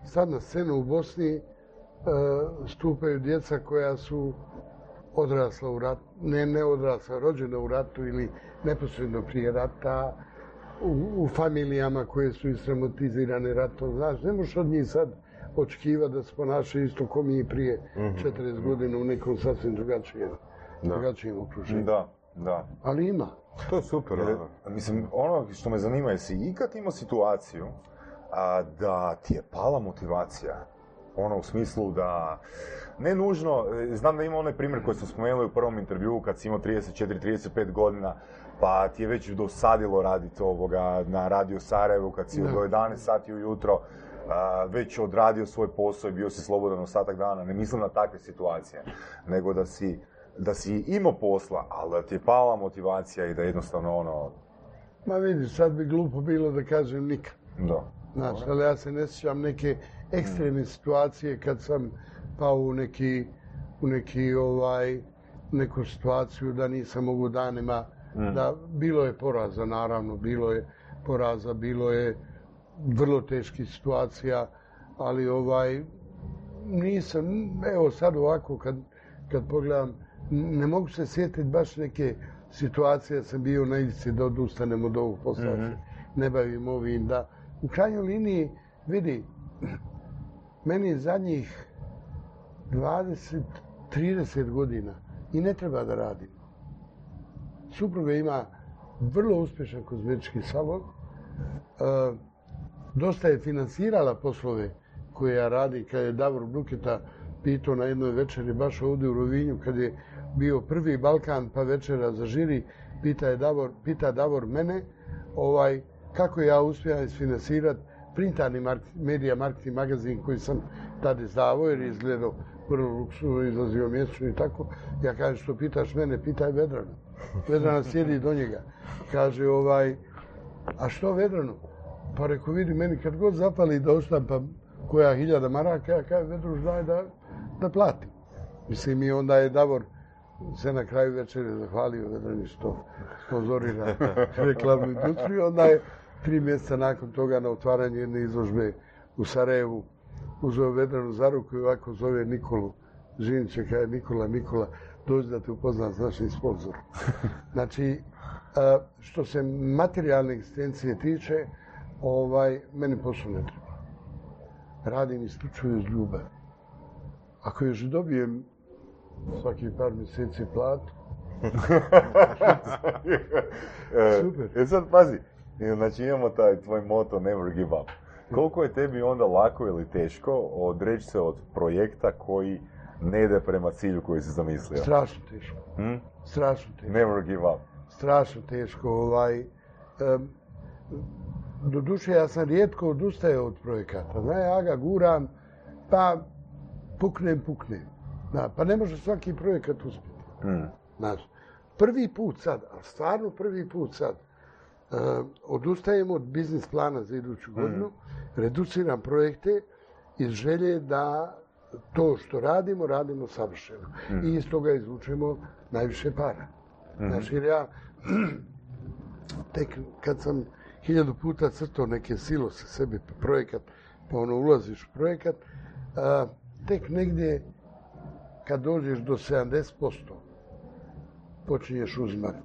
sad na scenu u Bosni e, stupaju djeca koja su odrasla u ratu, ne, ne odrasla, rođena u ratu ili neposredno prije rata, u, u familijama koje su isramotizirane ratom. Znaš, ne možeš od njih sad očekivati da se ponašaju isto ko mi prije 40 godina u nekom sasvim drugačijem, drugačijem okruženju. Da, da. Ali ima. To je super. Jer, ono. mislim, ono što me zanima, jesi ikad imao situaciju a, da ti je pala motivacija? Ono u smislu da, ne nužno, e, znam da ima onaj primjer koji smo spomenuli u prvom intervjuu kad si imao 34-35 godina, pa ti je već dosadilo raditi ovoga na Radio Sarajevu kad si do 11 sati ujutro a, već odradio svoj posao i bio si slobodan ostatak dana. Ne mislim na takve situacije, nego da si, da si imao posla, ali da ti je pala motivacija i da jednostavno ono, Ma vidi, sad bi glupo bilo da kažem nikad. da. Znaš, ali ja se ne sjećam neke ekstremne situacije kad sam pao u neki, u neki ovaj, neku situaciju da nisam mogu danima, da. Bilo je poraza naravno, bilo je poraza, bilo je vrlo teških situacija, ali ovaj, nisam, evo sad ovako kad, kad pogledam, ne mogu se sjetiti baš neke situacije sam bio na ivici da odustanem od ovog posla, da se ne bavim ovim, da. U krajnjoj liniji, vidi, meni zadnjih 20-30 godina i ne treba da radim. Supruga ima vrlo uspješan kozmetički salon, e, dosta je finansirala poslove koje ja radim, kad je Davor Bruketa pitao na jednoj večeri, baš ovdje u Rovinju, kad je bio prvi Balkan pa večera za žiri, pita, je Davor, pita Davor mene ovaj, kako ja uspijem isfinansirati printarni mark- medija marketing magazin koji sam tad izdavao jer je izgledao luksuzno, izlazio mjesečno i tako. Ja kažem što pitaš mene, pitaj Vedrana. Vedrana sjedi do njega. Kaže ovaj, a što Vedranu? Pa reko vidi meni kad god zapali da oštampam koja hiljada maraka, ja kažem Vedruš daj da, da plati. Mislim i onda je Davor se na kraju večere zahvalio Vedrani što sponzorira reklamnu industriju. Onda je tri mjeseca nakon toga na otvaranju jedne izložbe u Sarajevu uzeo Vedranu za ruku i ovako zove Nikolu Žinića, kaže Nikola, Nikola, dođi da te upoznam s našim sponzorom. (laughs) Znači, što se materijalne egzistencije tiče, ovaj, meni posao ne treba. Radim isključivo iz ljubavi. Ako još dobijem svaki par mjeseci platu, (laughs) (laughs) E, Super. E sad pazi, znači imamo taj tvoj moto never give up. Koliko je tebi onda lako ili teško odreći se od projekta koji ne ide prema cilju koji si zamislio. Strašno teško. Hm? Strašno teško. Never give up. strašno teško. Ovaj, em, doduše, ja sam rijetko odustajao od projekata. Znaš, ja ga guram, pa puknem, puknem. Da, pa ne može svaki projekat uspjeti. Mm. Znaš, prvi put sad, a stvarno prvi put sad, em, odustajem od biznis plana za iduću godinu, reduciram projekte iz želje da to što radimo, radimo savršeno. I iz toga izvučemo najviše para. Znaš, jer ja (clears throat) tek kad sam hiljadu puta crtao neke silose sebi projekat, pa ono ulaziš u projekat, a, tek negdje kad dođeš do 70%, počinješ uzimati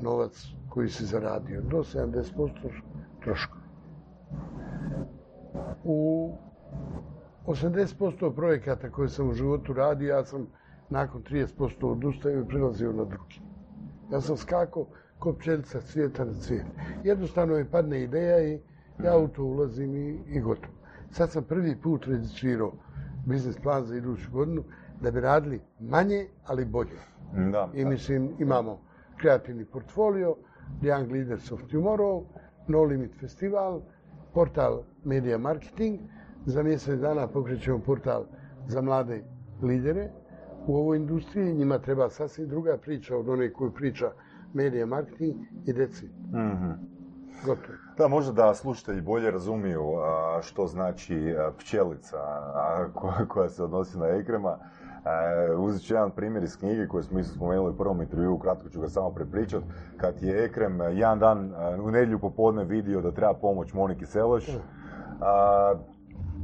novac koji si zaradio. Do 70% troška. U 80% projekata koje sam u životu radio, ja sam nakon 30% odustajao i prelazio na drugi. Ja sam skakao ko pčelica cvijeta na cvijet. Jednostavno mi padne ideja i ja u to ulazim i, i gotovo. Sad sam prvi put reducirao biznis plan za iduću godinu da bi radili manje, ali bolje. Da. I mislim, imamo kreativni portfolio, Young Leaders of Tomorrow, No Limit Festival, portal Media Marketing. Za mjesec dana pokrećemo portal za mlade lidere u ovoj industriji. Njima treba sasvim druga priča od one koju priča Media Marketing i deci. Mhm. Gotovo. Da, možda da slušatelji bolje razumiju što znači pčelica koja se odnosi na ekrema. Uzet ću jedan primjer iz knjige koju smo isto spomenuli u prvom intervjuu, kratko ću ga samo prepričat. Kad je Ekrem a, jedan dan a, u nedjelju popodne vidio da treba pomoć Moniki Seloš, a,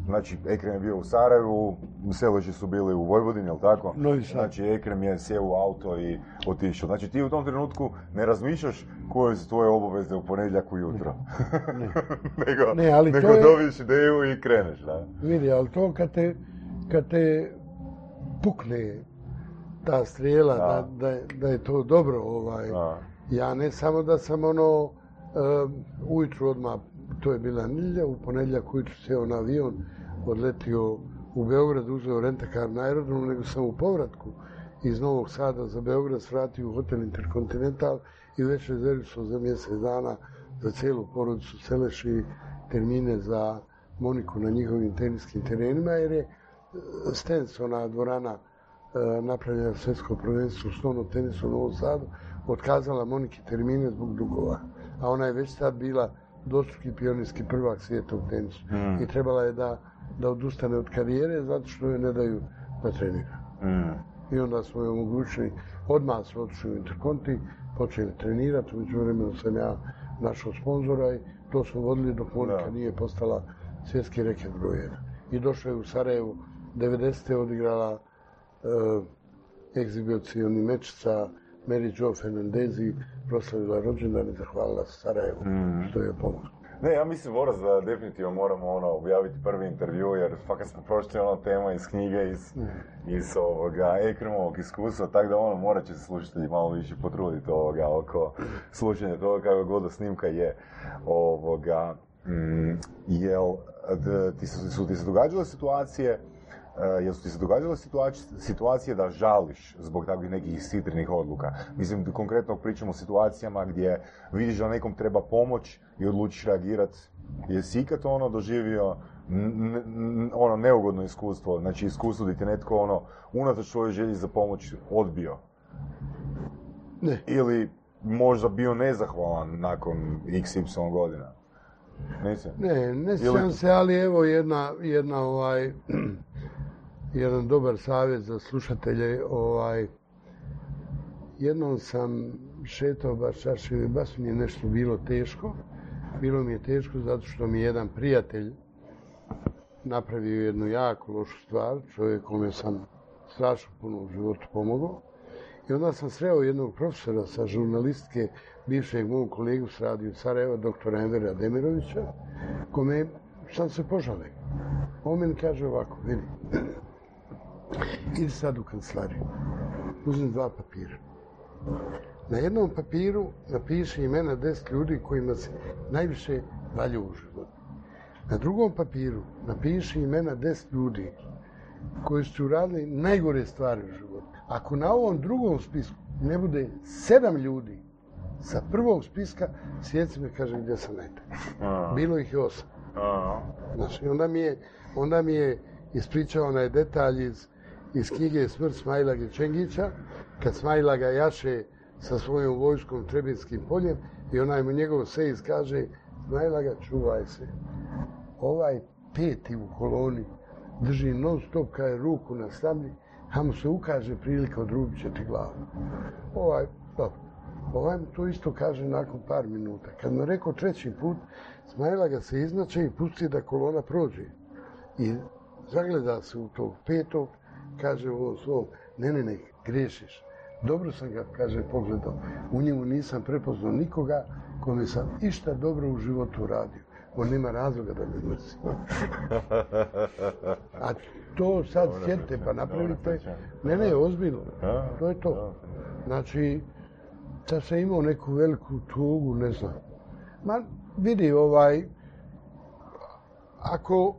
Znači, Ekrem je bio u Sarajevu, Seloši su bili u Vojvodini, jel tako? Sad. Znači, Ekrem je sjeo u auto i otišao. Znači, ti u tom trenutku ne razmišljaš koje su tvoje obaveze u ponedjeljak ujutro. (laughs) nego Ne, ali nego to je- dobiješ ideju i kreneš, da. Vidi, ali to kad te, kad te pukne ta strijela, Da. da, da, je- da je to dobro, ovaj, ja ne samo da sam ono, ujutru odmah, to je bila nedjelja, u ponedjeljak ujutru sjeo na avion, odletio u Beograd, uzeo rentakar na aerodromu, nego sam u povratku iz Novog Sada za Beograd svratio u hotel Intercontinental i već rezervisao za mjesec dana za cijelu porodicu Seleši termine za Moniku na njihovim teniskim terenima, jer je Stens, ona dvorana e, napravljena svjetsko prvenstvo u snovnom tenisu u Novom Sadu, otkazala Moniki termine zbog dugova. A ona je već tad bila dvostruki pionirski prvak svijeta u tenisu. I trebala je da, da odustane od karijere zato što joj ne daju da trenira. Mm. I onda smo joj omogućili, odmah smo otišli u Interconti, počeli trenirati, umeđu vremenu sam ja našao sponzora i to smo vodili dok Monika Da. nije postala svjetski reket broj jedan. I došla je u Sarajevu, 90. odigrala uh, egzibicioni meč sa Mary Jo Fernandezi, proslavila rođendan i zahvalila Sarajevu što je pomogla. Ne, ja mislim, Boras, da definitivno moramo ono, objaviti prvi intervju, jer fakat smo prošli ono tema iz knjige, iz, iz ovoga Ekremovog iskustva, tako da ono, morat će se slušatelji malo više potruditi ovoga oko slušanja toga kako god snimka je. Ovoga, mm, jel, d- ti su, su ti se događale situacije, Uh, jel su ti se događale situaci- situacije da žališ zbog takvih nekih sitrinih odluka? Mislim, konkretno pričamo o situacijama gdje vidiš da nekom treba pomoć i odlučiš reagirati. Jesi ikad ono doživio n- n- ono neugodno iskustvo, znači iskustvo gdje ti netko ono, unatoč svojoj želji za pomoć odbio? Ne, Ili možda bio nezahvalan nakon XY godina? Ne, ne sjećam se, ali evo jedna, jedna ovaj, (clears throat) jedan dobar savjet za slušatelje, ovaj, jednom sam šetao baš i baš mi je nešto bilo teško. Bilo mi je teško zato što mi je jedan prijatelj napravio jednu jako lošu stvar, čovjek kome sam strašno puno u životu pomogao. I onda sam sreo jednog profesora sa žurnalistke, bivšeg mog kolegu s radio Sarajeva, doktora Envera Demirovića, kome sam se požalio. On meni kaže ovako, vidi, idi sad u kancelariju, uzmi dva papira. Na jednom papiru napiši imena deset ljudi kojima se najviše valja u životu. Na drugom papiru napiši imena deset ljudi koji su uradili najgore stvari u životu. Ako na ovom drugom spisku ne bude sedam ljudi sa prvog spiska, sjeci me, kaže, gdje sam najte. A, Bilo ih je osam. Znači, onda mi je, onda mi je ispričao onaj detalj iz, iz knjige Smrt Smajlage Čengića, kad Smajlaga jaše sa svojom vojskom Trebinskim poljem i onaj mu njegov sejs kaže Smajlaga, čuvaj se. Ovaj peti u koloni drži non stop kada je ruku na stamlji, a mu se ukaže prilika odrubit će ti glavu. Ovaj, dobro. Ovaj mu to isto kaže nakon par minuta. Kad mu rekao treći put, Smajla ga se iznače i pusti da kolona prođe. I zagleda se u tog petog, kaže u ovom svom, ne, ne, ne, griješiš. Dobro sam ga, kaže, pogledao. U njemu nisam prepoznao nikoga kome sam išta dobro u životu uradio. On nema razloga da me mrzi. A to sad sjedite pa napravite. Ne, ne, ozbiljno. To je to. Znači, sad sam imao neku veliku tugu, ne znam. Ma, vidi, ovaj, ako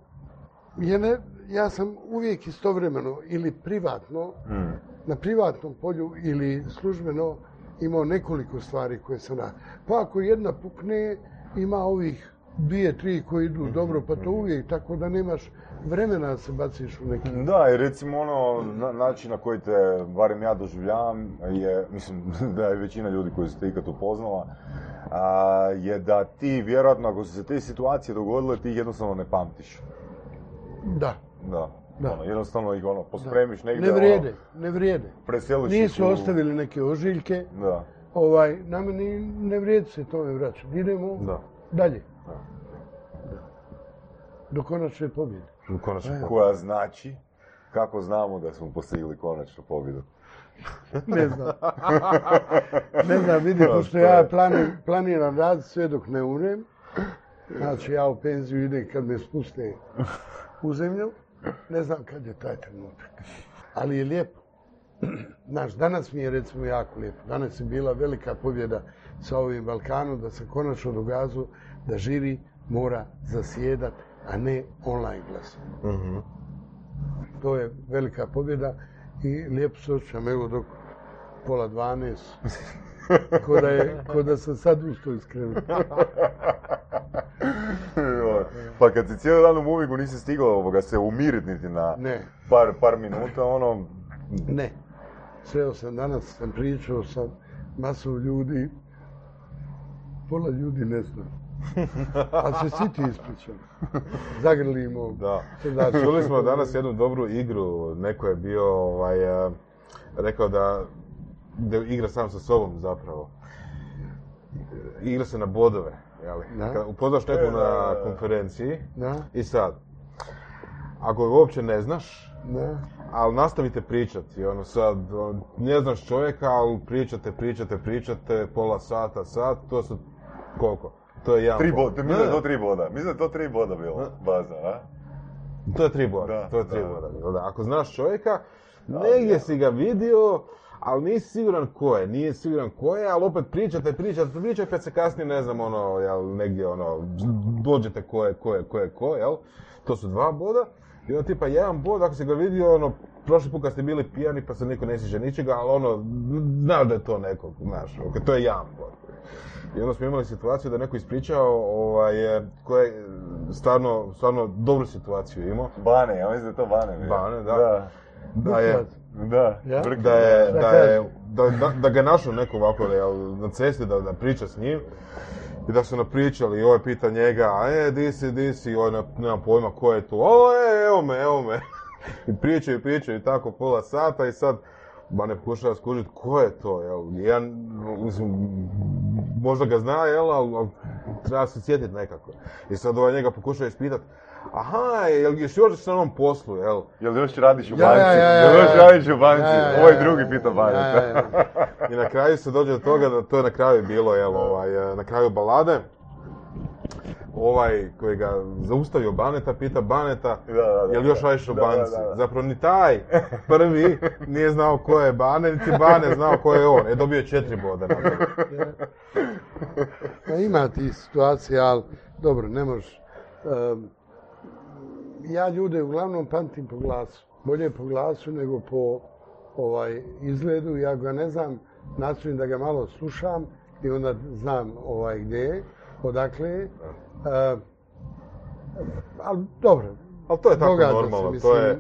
je ne, ja sam uvijek istovremeno ili privatno, Mm. na privatnom polju ili službeno imao nekoliko stvari koje sam radio. Pa ako jedna pukne, ima ovih dvije, tri koji idu dobro, pa to uvijek, tako da nemaš vremena da se baciš u neki... Da, i recimo ono, na, način na koji te, barem ja doživljavam, je, mislim (laughs) da je većina ljudi koji su te ikad upoznala, a, je da ti vjerojatno ako su se te situacije dogodile, ti jednostavno ne pamtiš. Da, Da. Da. Ono, jednostavno ih ono, pospremiš negdje, ne vrijede, ono, ne vrijede. preseliš Nisu u- ostavili neke ožiljke, Da. ovaj, nama ni, ne vrijedi se tome vraćati. Idemo Da. dalje. Do konačne pobjede. Konačno. Koja znači, kako znamo da smo postigli konačnu pobjedu. Ne znam. ne znam, vidi, Da, pošto što ja je? plani- planiram raditi sve dok ne umrem. Znači, ja u penziju idem kad me spuste u zemlju. Ne znam kad je taj trenutak. Ali je lijepo. Znaš, danas mi je recimo jako lijepo. Danas je bila velika pobjeda sa ovim Balkanom, da se konačno dogazu da žiri mora zasjedat, a ne online glas. Mhm. To je velika pobjeda i lijepo se osjećam, evo dok pola dvanest, (laughs) ko da, je, ko da sam sad ustao iskreno. pa kad si cijeli dan u movingu nisi stigao ovoga se umiriti niti na Ne, par, par minuta, ono, ne. Sreo sam danas, sam pričao sa masom ljudi, pola ljudi ne zna. (laughs) Ali se svi ti ispričali. (laughs) Zagrlimo. Da. Znači, Čuli smo danas jednu dobru igru, neko je bio ovaj, eh, rekao da, da igra sam sa sobom zapravo. Igra se na bodove, jeli? Da. Kad upoznaš nekog E, na konferenciji Da, i sad, ako ga uopće ne znaš, da. ali nastavite pričati, ono sad, ne znaš čovjeka, ali pričate, pričate, pričate, pola sata, sat, to su koliko? To je jedan tri bod. mislim da je to tri boda, mislim da je to tri boda bilo, baza, a? To je tri boda, Da, to je tri da. boda. bilo, Da. Ako znaš čovjeka, Da, negdje si ga vidio, ali nisi siguran ko je, nije siguran ko je, ali opet pričate, pričate, pričate, pa se kasnije, ne znam, ono, jel, negdje, ono, dođete ko je, ko je, ko je, ko, jel? To su dva boda. I onda tipa jedan bod, ako si ga vidio, ono, prošli put kad ste bili pijani pa se niko ne sjeća ničega, ali ono, znaš da je to nekog, znaš, ok, to je jedan bod. I onda smo imali situaciju da je neko ispričao, ovaj, eh, ko je stvarno, stvarno dobru situaciju imao. Bane, ja mislim da je to Bane. bio. Bane, da. Da, Da je, da, Ja? Da je, da je, da, da, da ga je našao neko ovako na cesti da, da priča s njim. I da su napričali ovaj pita njega, a e, di si, di si, ovaj ne, nema pojma ko je tu, o, e, evo me, evo me. (laughs) I pričaju, pričaju tako pola sata i sad, ba ne pokušava skužiti ko je to, jel, ja, mislim, možda ga zna, jel, ali, ali treba se sjetiti nekako. I sad ovaj njega pokušava ispitati, aha, jel jesi još na onom poslu, jel? Jel još radiš u Ja, banci? ja, ja, ja, Jel još radiš u banci? Ja, ja, ja, Ovaj drugi pita Bane. Ja, ja, ja. I na kraju se dođe do toga da to je na kraju bilo, jel, ovaj, na kraju balade. Ovaj koji ga zaustavio Baneta, pita Baneta, Da, da, da, jel još radiš u banci? da, da. Zapravo ni taj prvi nije znao ko je Bane, niti Bane znao ko je on. E, dobio je četiri boda. Pa ima ti situacija, ali dobro, ne možeš. Em, ja ljude uglavnom pamtim po glasu. bolje po glasu nego po ovaj izgledu. Ja ga ne znam, nastojim da ga malo slušam i onda znam ovaj gdje je, odakle je. E, ali dobro, Ali to je tako normalno, to je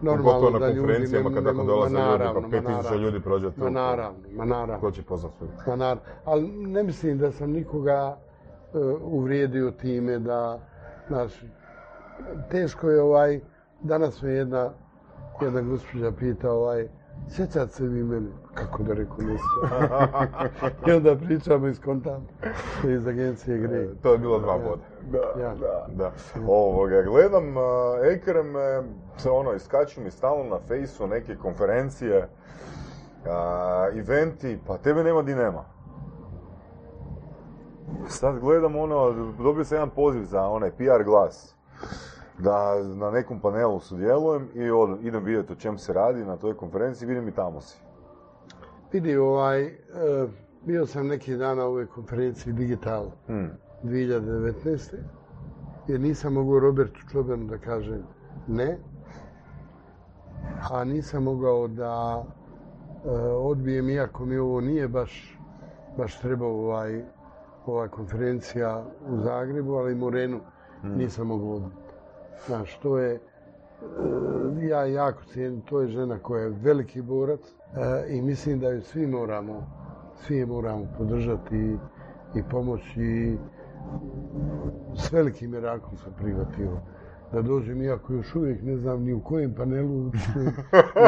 normalno da na konferencijama ne- kad ne tako dolaze ljudi, pa 5000 naravno. ljudi prođe tu. Ma naravno, ma naravno. Ko će poznat sve? Ma naravno. Ali ne mislim da sam nikoga e, uvrijedio time da, znaš, teško je ovaj, danas me jedna, jedna gospođa pita ovaj, sjećate se vi mene? Kako da reku ne sjećam. I onda pričamo iz kontam iz agencije Grey. To je bilo dva boda. Da, Ja. da. Da. Ovoga, gledam, uh, Ekrem, eh, se ono, iskaču mi stalno na fejsu neke konferencije, a, eventi, pa tebe nema di nema. Sad gledam ono, dobio sam jedan poziv za onaj PR glas, da na nekom panelu sudjelujem i od, idem vidjeti o čem se radi na toj konferenciji, vidim i tamo si. Vidi, ovaj, e, bio sam neki dan na ovoj konferenciji Digital Hmm. 2019. jer nisam mogao Robertu Čobanu da kažem ne, a nisam mogao da e, odbijem, iako mi ovo nije baš, baš trebao ovaj, ova konferencija u Zagrebu, ali Morenu nisam mogao. Znaš, to je, e, ja jako cijenim, to je žena koja je veliki borac e, i mislim da ju svi moramo, svi moramo podržati i, pomoći s velikim je rakom sam prihvatio da dođem, iako još uvijek ne znam ni u kojem panelu ni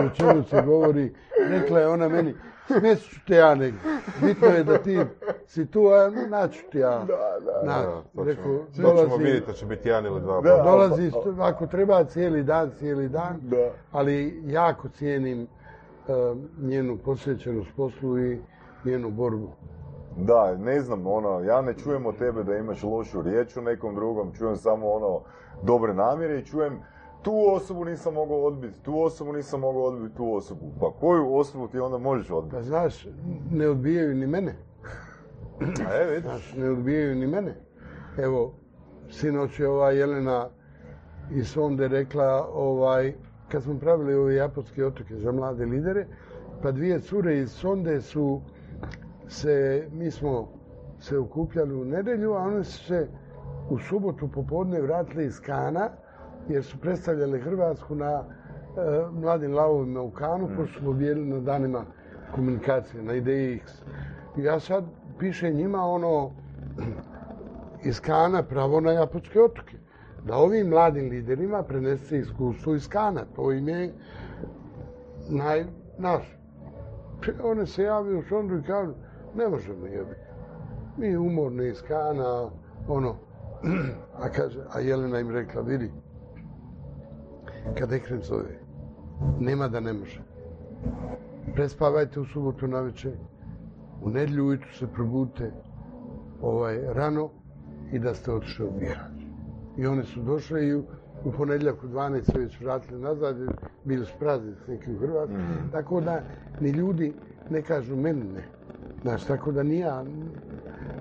o čemu se govori. Rekla je ona meni, smjesit ću te ja negdje. Bitno je da ti si tu, a naću ti ja. Na, Da, to rekao, ćemo, to ćemo dolazi, vidjeti, to će biti jedan ili dva Da. dolazi, ako treba cijeli dan, cijeli dan, Da. ali jako cijenim e, njenu posvećenost poslu i njenu borbu. Da, ne znam, ono, ja ne čujem od tebe da imaš lošu riječ o nekom drugom, čujem samo ono, dobre namjere i čujem tu osobu nisam mogao odbiti, tu osobu nisam mogao odbiti, tu osobu. Pa koju osobu ti onda možeš odbiti? Pa znaš, ne odbijaju ni mene. A je, vidiš? Znaš, ne odbijaju ni mene. Evo, sinoć je ova Jelena iz Sonde rekla, ovaj, kad smo pravili ove japanske otoke za mlade lidere, pa dvije cure iz Sonde su se, mi smo se okupljali u nedjelju, a one su se u subotu popodne vratili iz Kana, jer su predstavljali Hrvatsku na e, mladim lavovima u Kanu, pošto smo bili na danima komunikacije, na ideji X. I ja sad pišem njima ono, (clears throat) iz Kana pravo na Japanske otoke. Da ovim mladim liderima prenese iskustvo iz Kana. To im je naj, naš. One se javljaju u Sondu i kažu, ne možemo jebiti. Mi umorni iz Kana, ono, (clears throat) a kaže, a Jelena im rekla, vidi, kad Ekrem zove, nema da ne može. Prespavajte u subotu na večer, u nedjelju ujutru se probudite ovaj, rano i da ste otišli u Bihać. I oni su došli i u, u ponedjeljak u 12 se već vratili nazad, bili su praznici neki u Hrvatskoj. Tako da ni ljudi ne kažu meni ne. Znaš, tako da ni ja,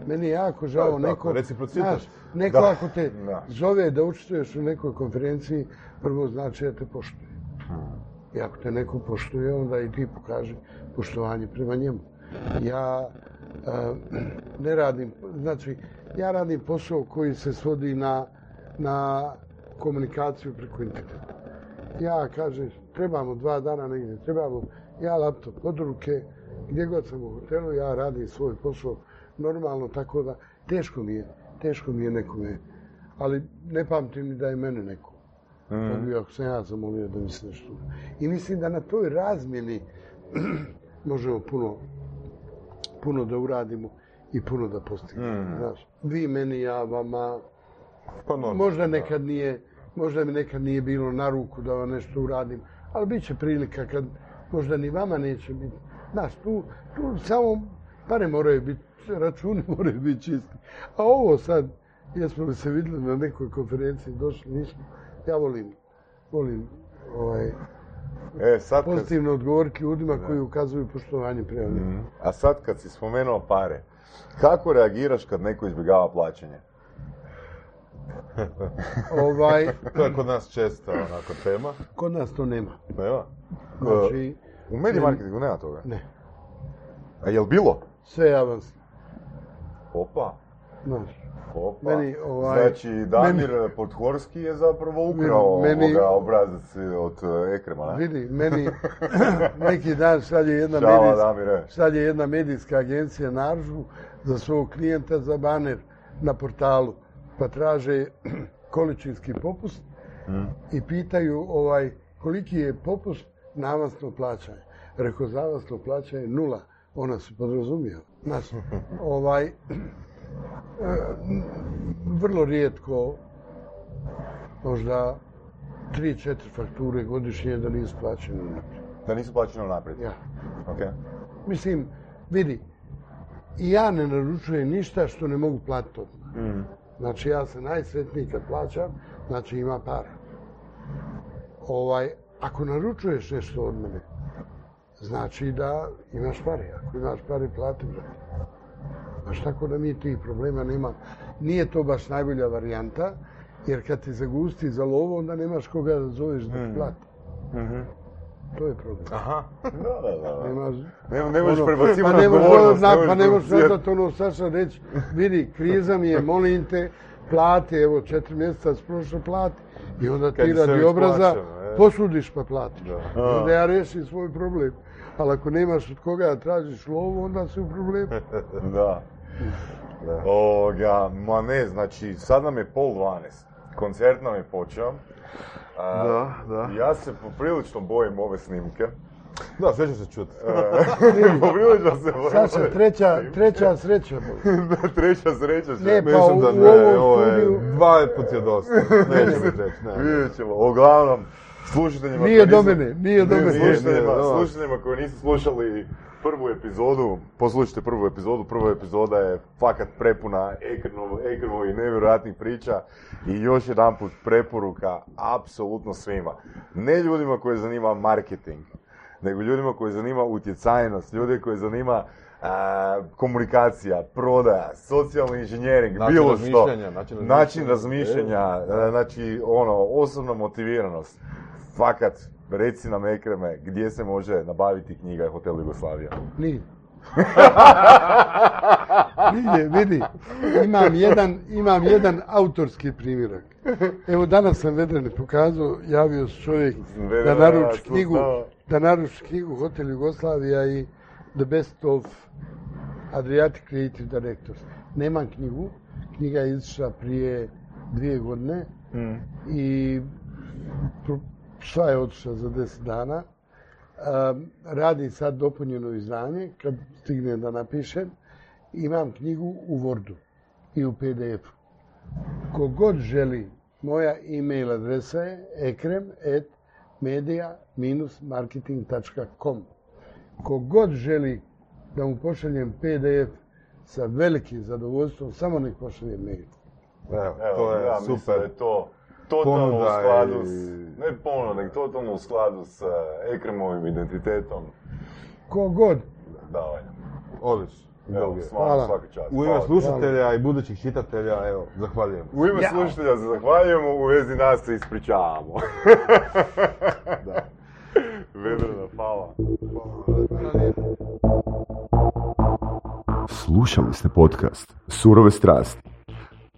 meni je jako žao tako, neko, znaš, neko Da, ako te da. zove da učestvuješ u nekoj konferenciji, prvo znači da te poštuje. I ako te neko poštuje, onda i ti pokaži poštovanje prema njemu. Ja e, ne radim, znači, ja radim posao koji se svodi na, na komunikaciju preko interneta. Ja kažem, trebamo dva dana negdje, trebamo, ja laptop od ruke, gdje god sam u hotelu, ja radim svoj posao normalno, tako da teško mi je, teško mi je nekome, ali ne pamtim ni da je mene neko. Mm. Bio, ako sam ja zamolio da mi se nešto... I mislim da na toj razmjeni (clears throat) možemo puno, puno da uradimo i puno da postignemo. Mm. Znaš, vi meni, ja vama, Pa normalno. možda nekad nije, možda mi nekad nije bilo na ruku da vam nešto uradim, ali bit će prilika kad možda ni vama neće biti. Znaš, tu, tu samo pare moraju biti, računi (laughs) moraju biti čisti. A ovo sad, jesmo li se vidjeli na nekoj konferenciji, došli, nismo, ja volim, volim ovaj, E, sad kad, pozitivno odgovoriti ljudima koji ukazuju poštovanje prema. Mhm. a sad kad si spomenuo pare, kako reagiraš kad neko izbjegava plaćanje? (laughs) ovaj, To je kod nas često onako tema. kod nas to nema. Nema? Znači, U medij marketingu nema toga. ne, A jel bilo? sve avansno. Opa, Znaš, opa. Meni, ovaj, Znači, Damir Podhorski je zapravo ukrao Meni- ovoga obrazac od e, Ekrema, ne? vidi, meni (laughs) neki dan sad je jedna Čala, medijska, Damire. sad je jedna medijska agencija narudžbu za svog klijenta za baner na portalu, pa traže (clears throat) količinski popust i pitaju ovaj koliki je popust na avansno plaćanje. Rekao, za avansno plaćanje nula. Ona se podrazumijeva. Znaš, ovaj, (clears throat) e, vrlo rijetko, možda tri, četiri fakture godišnje da nisu plaćene unaprijed. Da nisu plaćeni naprijed. Ja. Ok. Mislim, vidi, ja ne naručujem ništa što ne mogu platiti odmah. Mm. Znači, ja sam najsretniji kad plaćam, znači ima para. Ovaj, ako naručuješ nešto od mene, znači da imaš pare. Ako imaš pare, plati, brate. Baš tako da mi tih problema nema. Nije to baš najbolja varijanta, jer kad ti zagusti za lovo, onda nemaš koga da zoveš da ti plati. To je problem. Aha. (laughs) Da, da, da. Nemaš, Ne, ne možeš ono, pa ne možeš pa ne možeš ono Saša reći, vidi, kriza mi je, (laughs) molim te, plati, evo, četiri mjeseca prošlo plati. I onda ti radi obraza. Posudiš pa platiš. Da. Onda ja rešim svoj problem. Ali ako nemaš od koga da tražiš lovu, onda si u problemu. (laughs) Da. Da. Ovoga, ma ne, znači, sad nam je pol dvanest. Koncert nam je počeo. A, Da, da. Ja se poprilično bojim ove snimke. Da, sve će se čuti. (laughs) poprilično se bojim. Saša, ove treća, treća sreća. Bog. (laughs) treća sreća će. Ne, pa Mislim u, da u ne, ovo je, studiju dva put je dosta. Neće mi reći, ne. Vidjet ćemo. Uglavnom, slušateljima... nije do mene, nije do Ne, mene. slušateljima, slušateljima koji nisu slušali prvu epizodu, poslušajte prvu epizodu, prva epizoda je fakat prepuna Ekremovi i nevjerojatnih priča i još jedanput preporuka apsolutno svima. Ne ljudima koje zanima marketing, nego ljudima koje zanima utjecajnost, ljude koje zanima a, komunikacija, prodaja, socijalni inženjering, Način bilo što. način razmišljanja. Način razmišljanja, a, znači ono, osobna motiviranost. Fakat, reci nam Ekreme, gdje se može nabaviti knjiga Hotel Jugoslavija? Nije. (laughs) Nije, vidi, imam jedan, imam jedan autorski primjerak. Evo danas sam Vedrane pokazao, javio se čovjek da naruči knjigu, da naruči knjigu Hotel Jugoslavija i The Best of Adriatic Creative Directors. Nemam knjigu, knjiga je izišla prije dvije godine Mm. i sva je otišla za deset dana. Um, radi sad dopunjeno izdanje, kad stigne da napišem. Imam knjigu u Wordu i u PDF-u. Kogod želi, moja e-mail adresa je ekrem.media-marketing.com Kogod želi da mu pošaljem PDF sa velikim zadovoljstvom, samo nek pošalje mail. Evo, Evo, to je ja mislim da super. je to totalno u skladu s, ne ponuda, nego totalno u skladu s Ekremovim identitetom Kogod, davanja. Odlično. Evo, Hvala. svaka čast. U ime Hvala. slušatelja i budućih čitatelja, evo, zahvaljujem. U ime Ja. slušatelja se zahvaljujemo, u vezi nas se ispričavamo. (laughs) Da. Vedrana, hvala. Slušali ste podcast Surove strasti.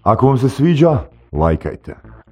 Ako vam se sviđa, lajkajte.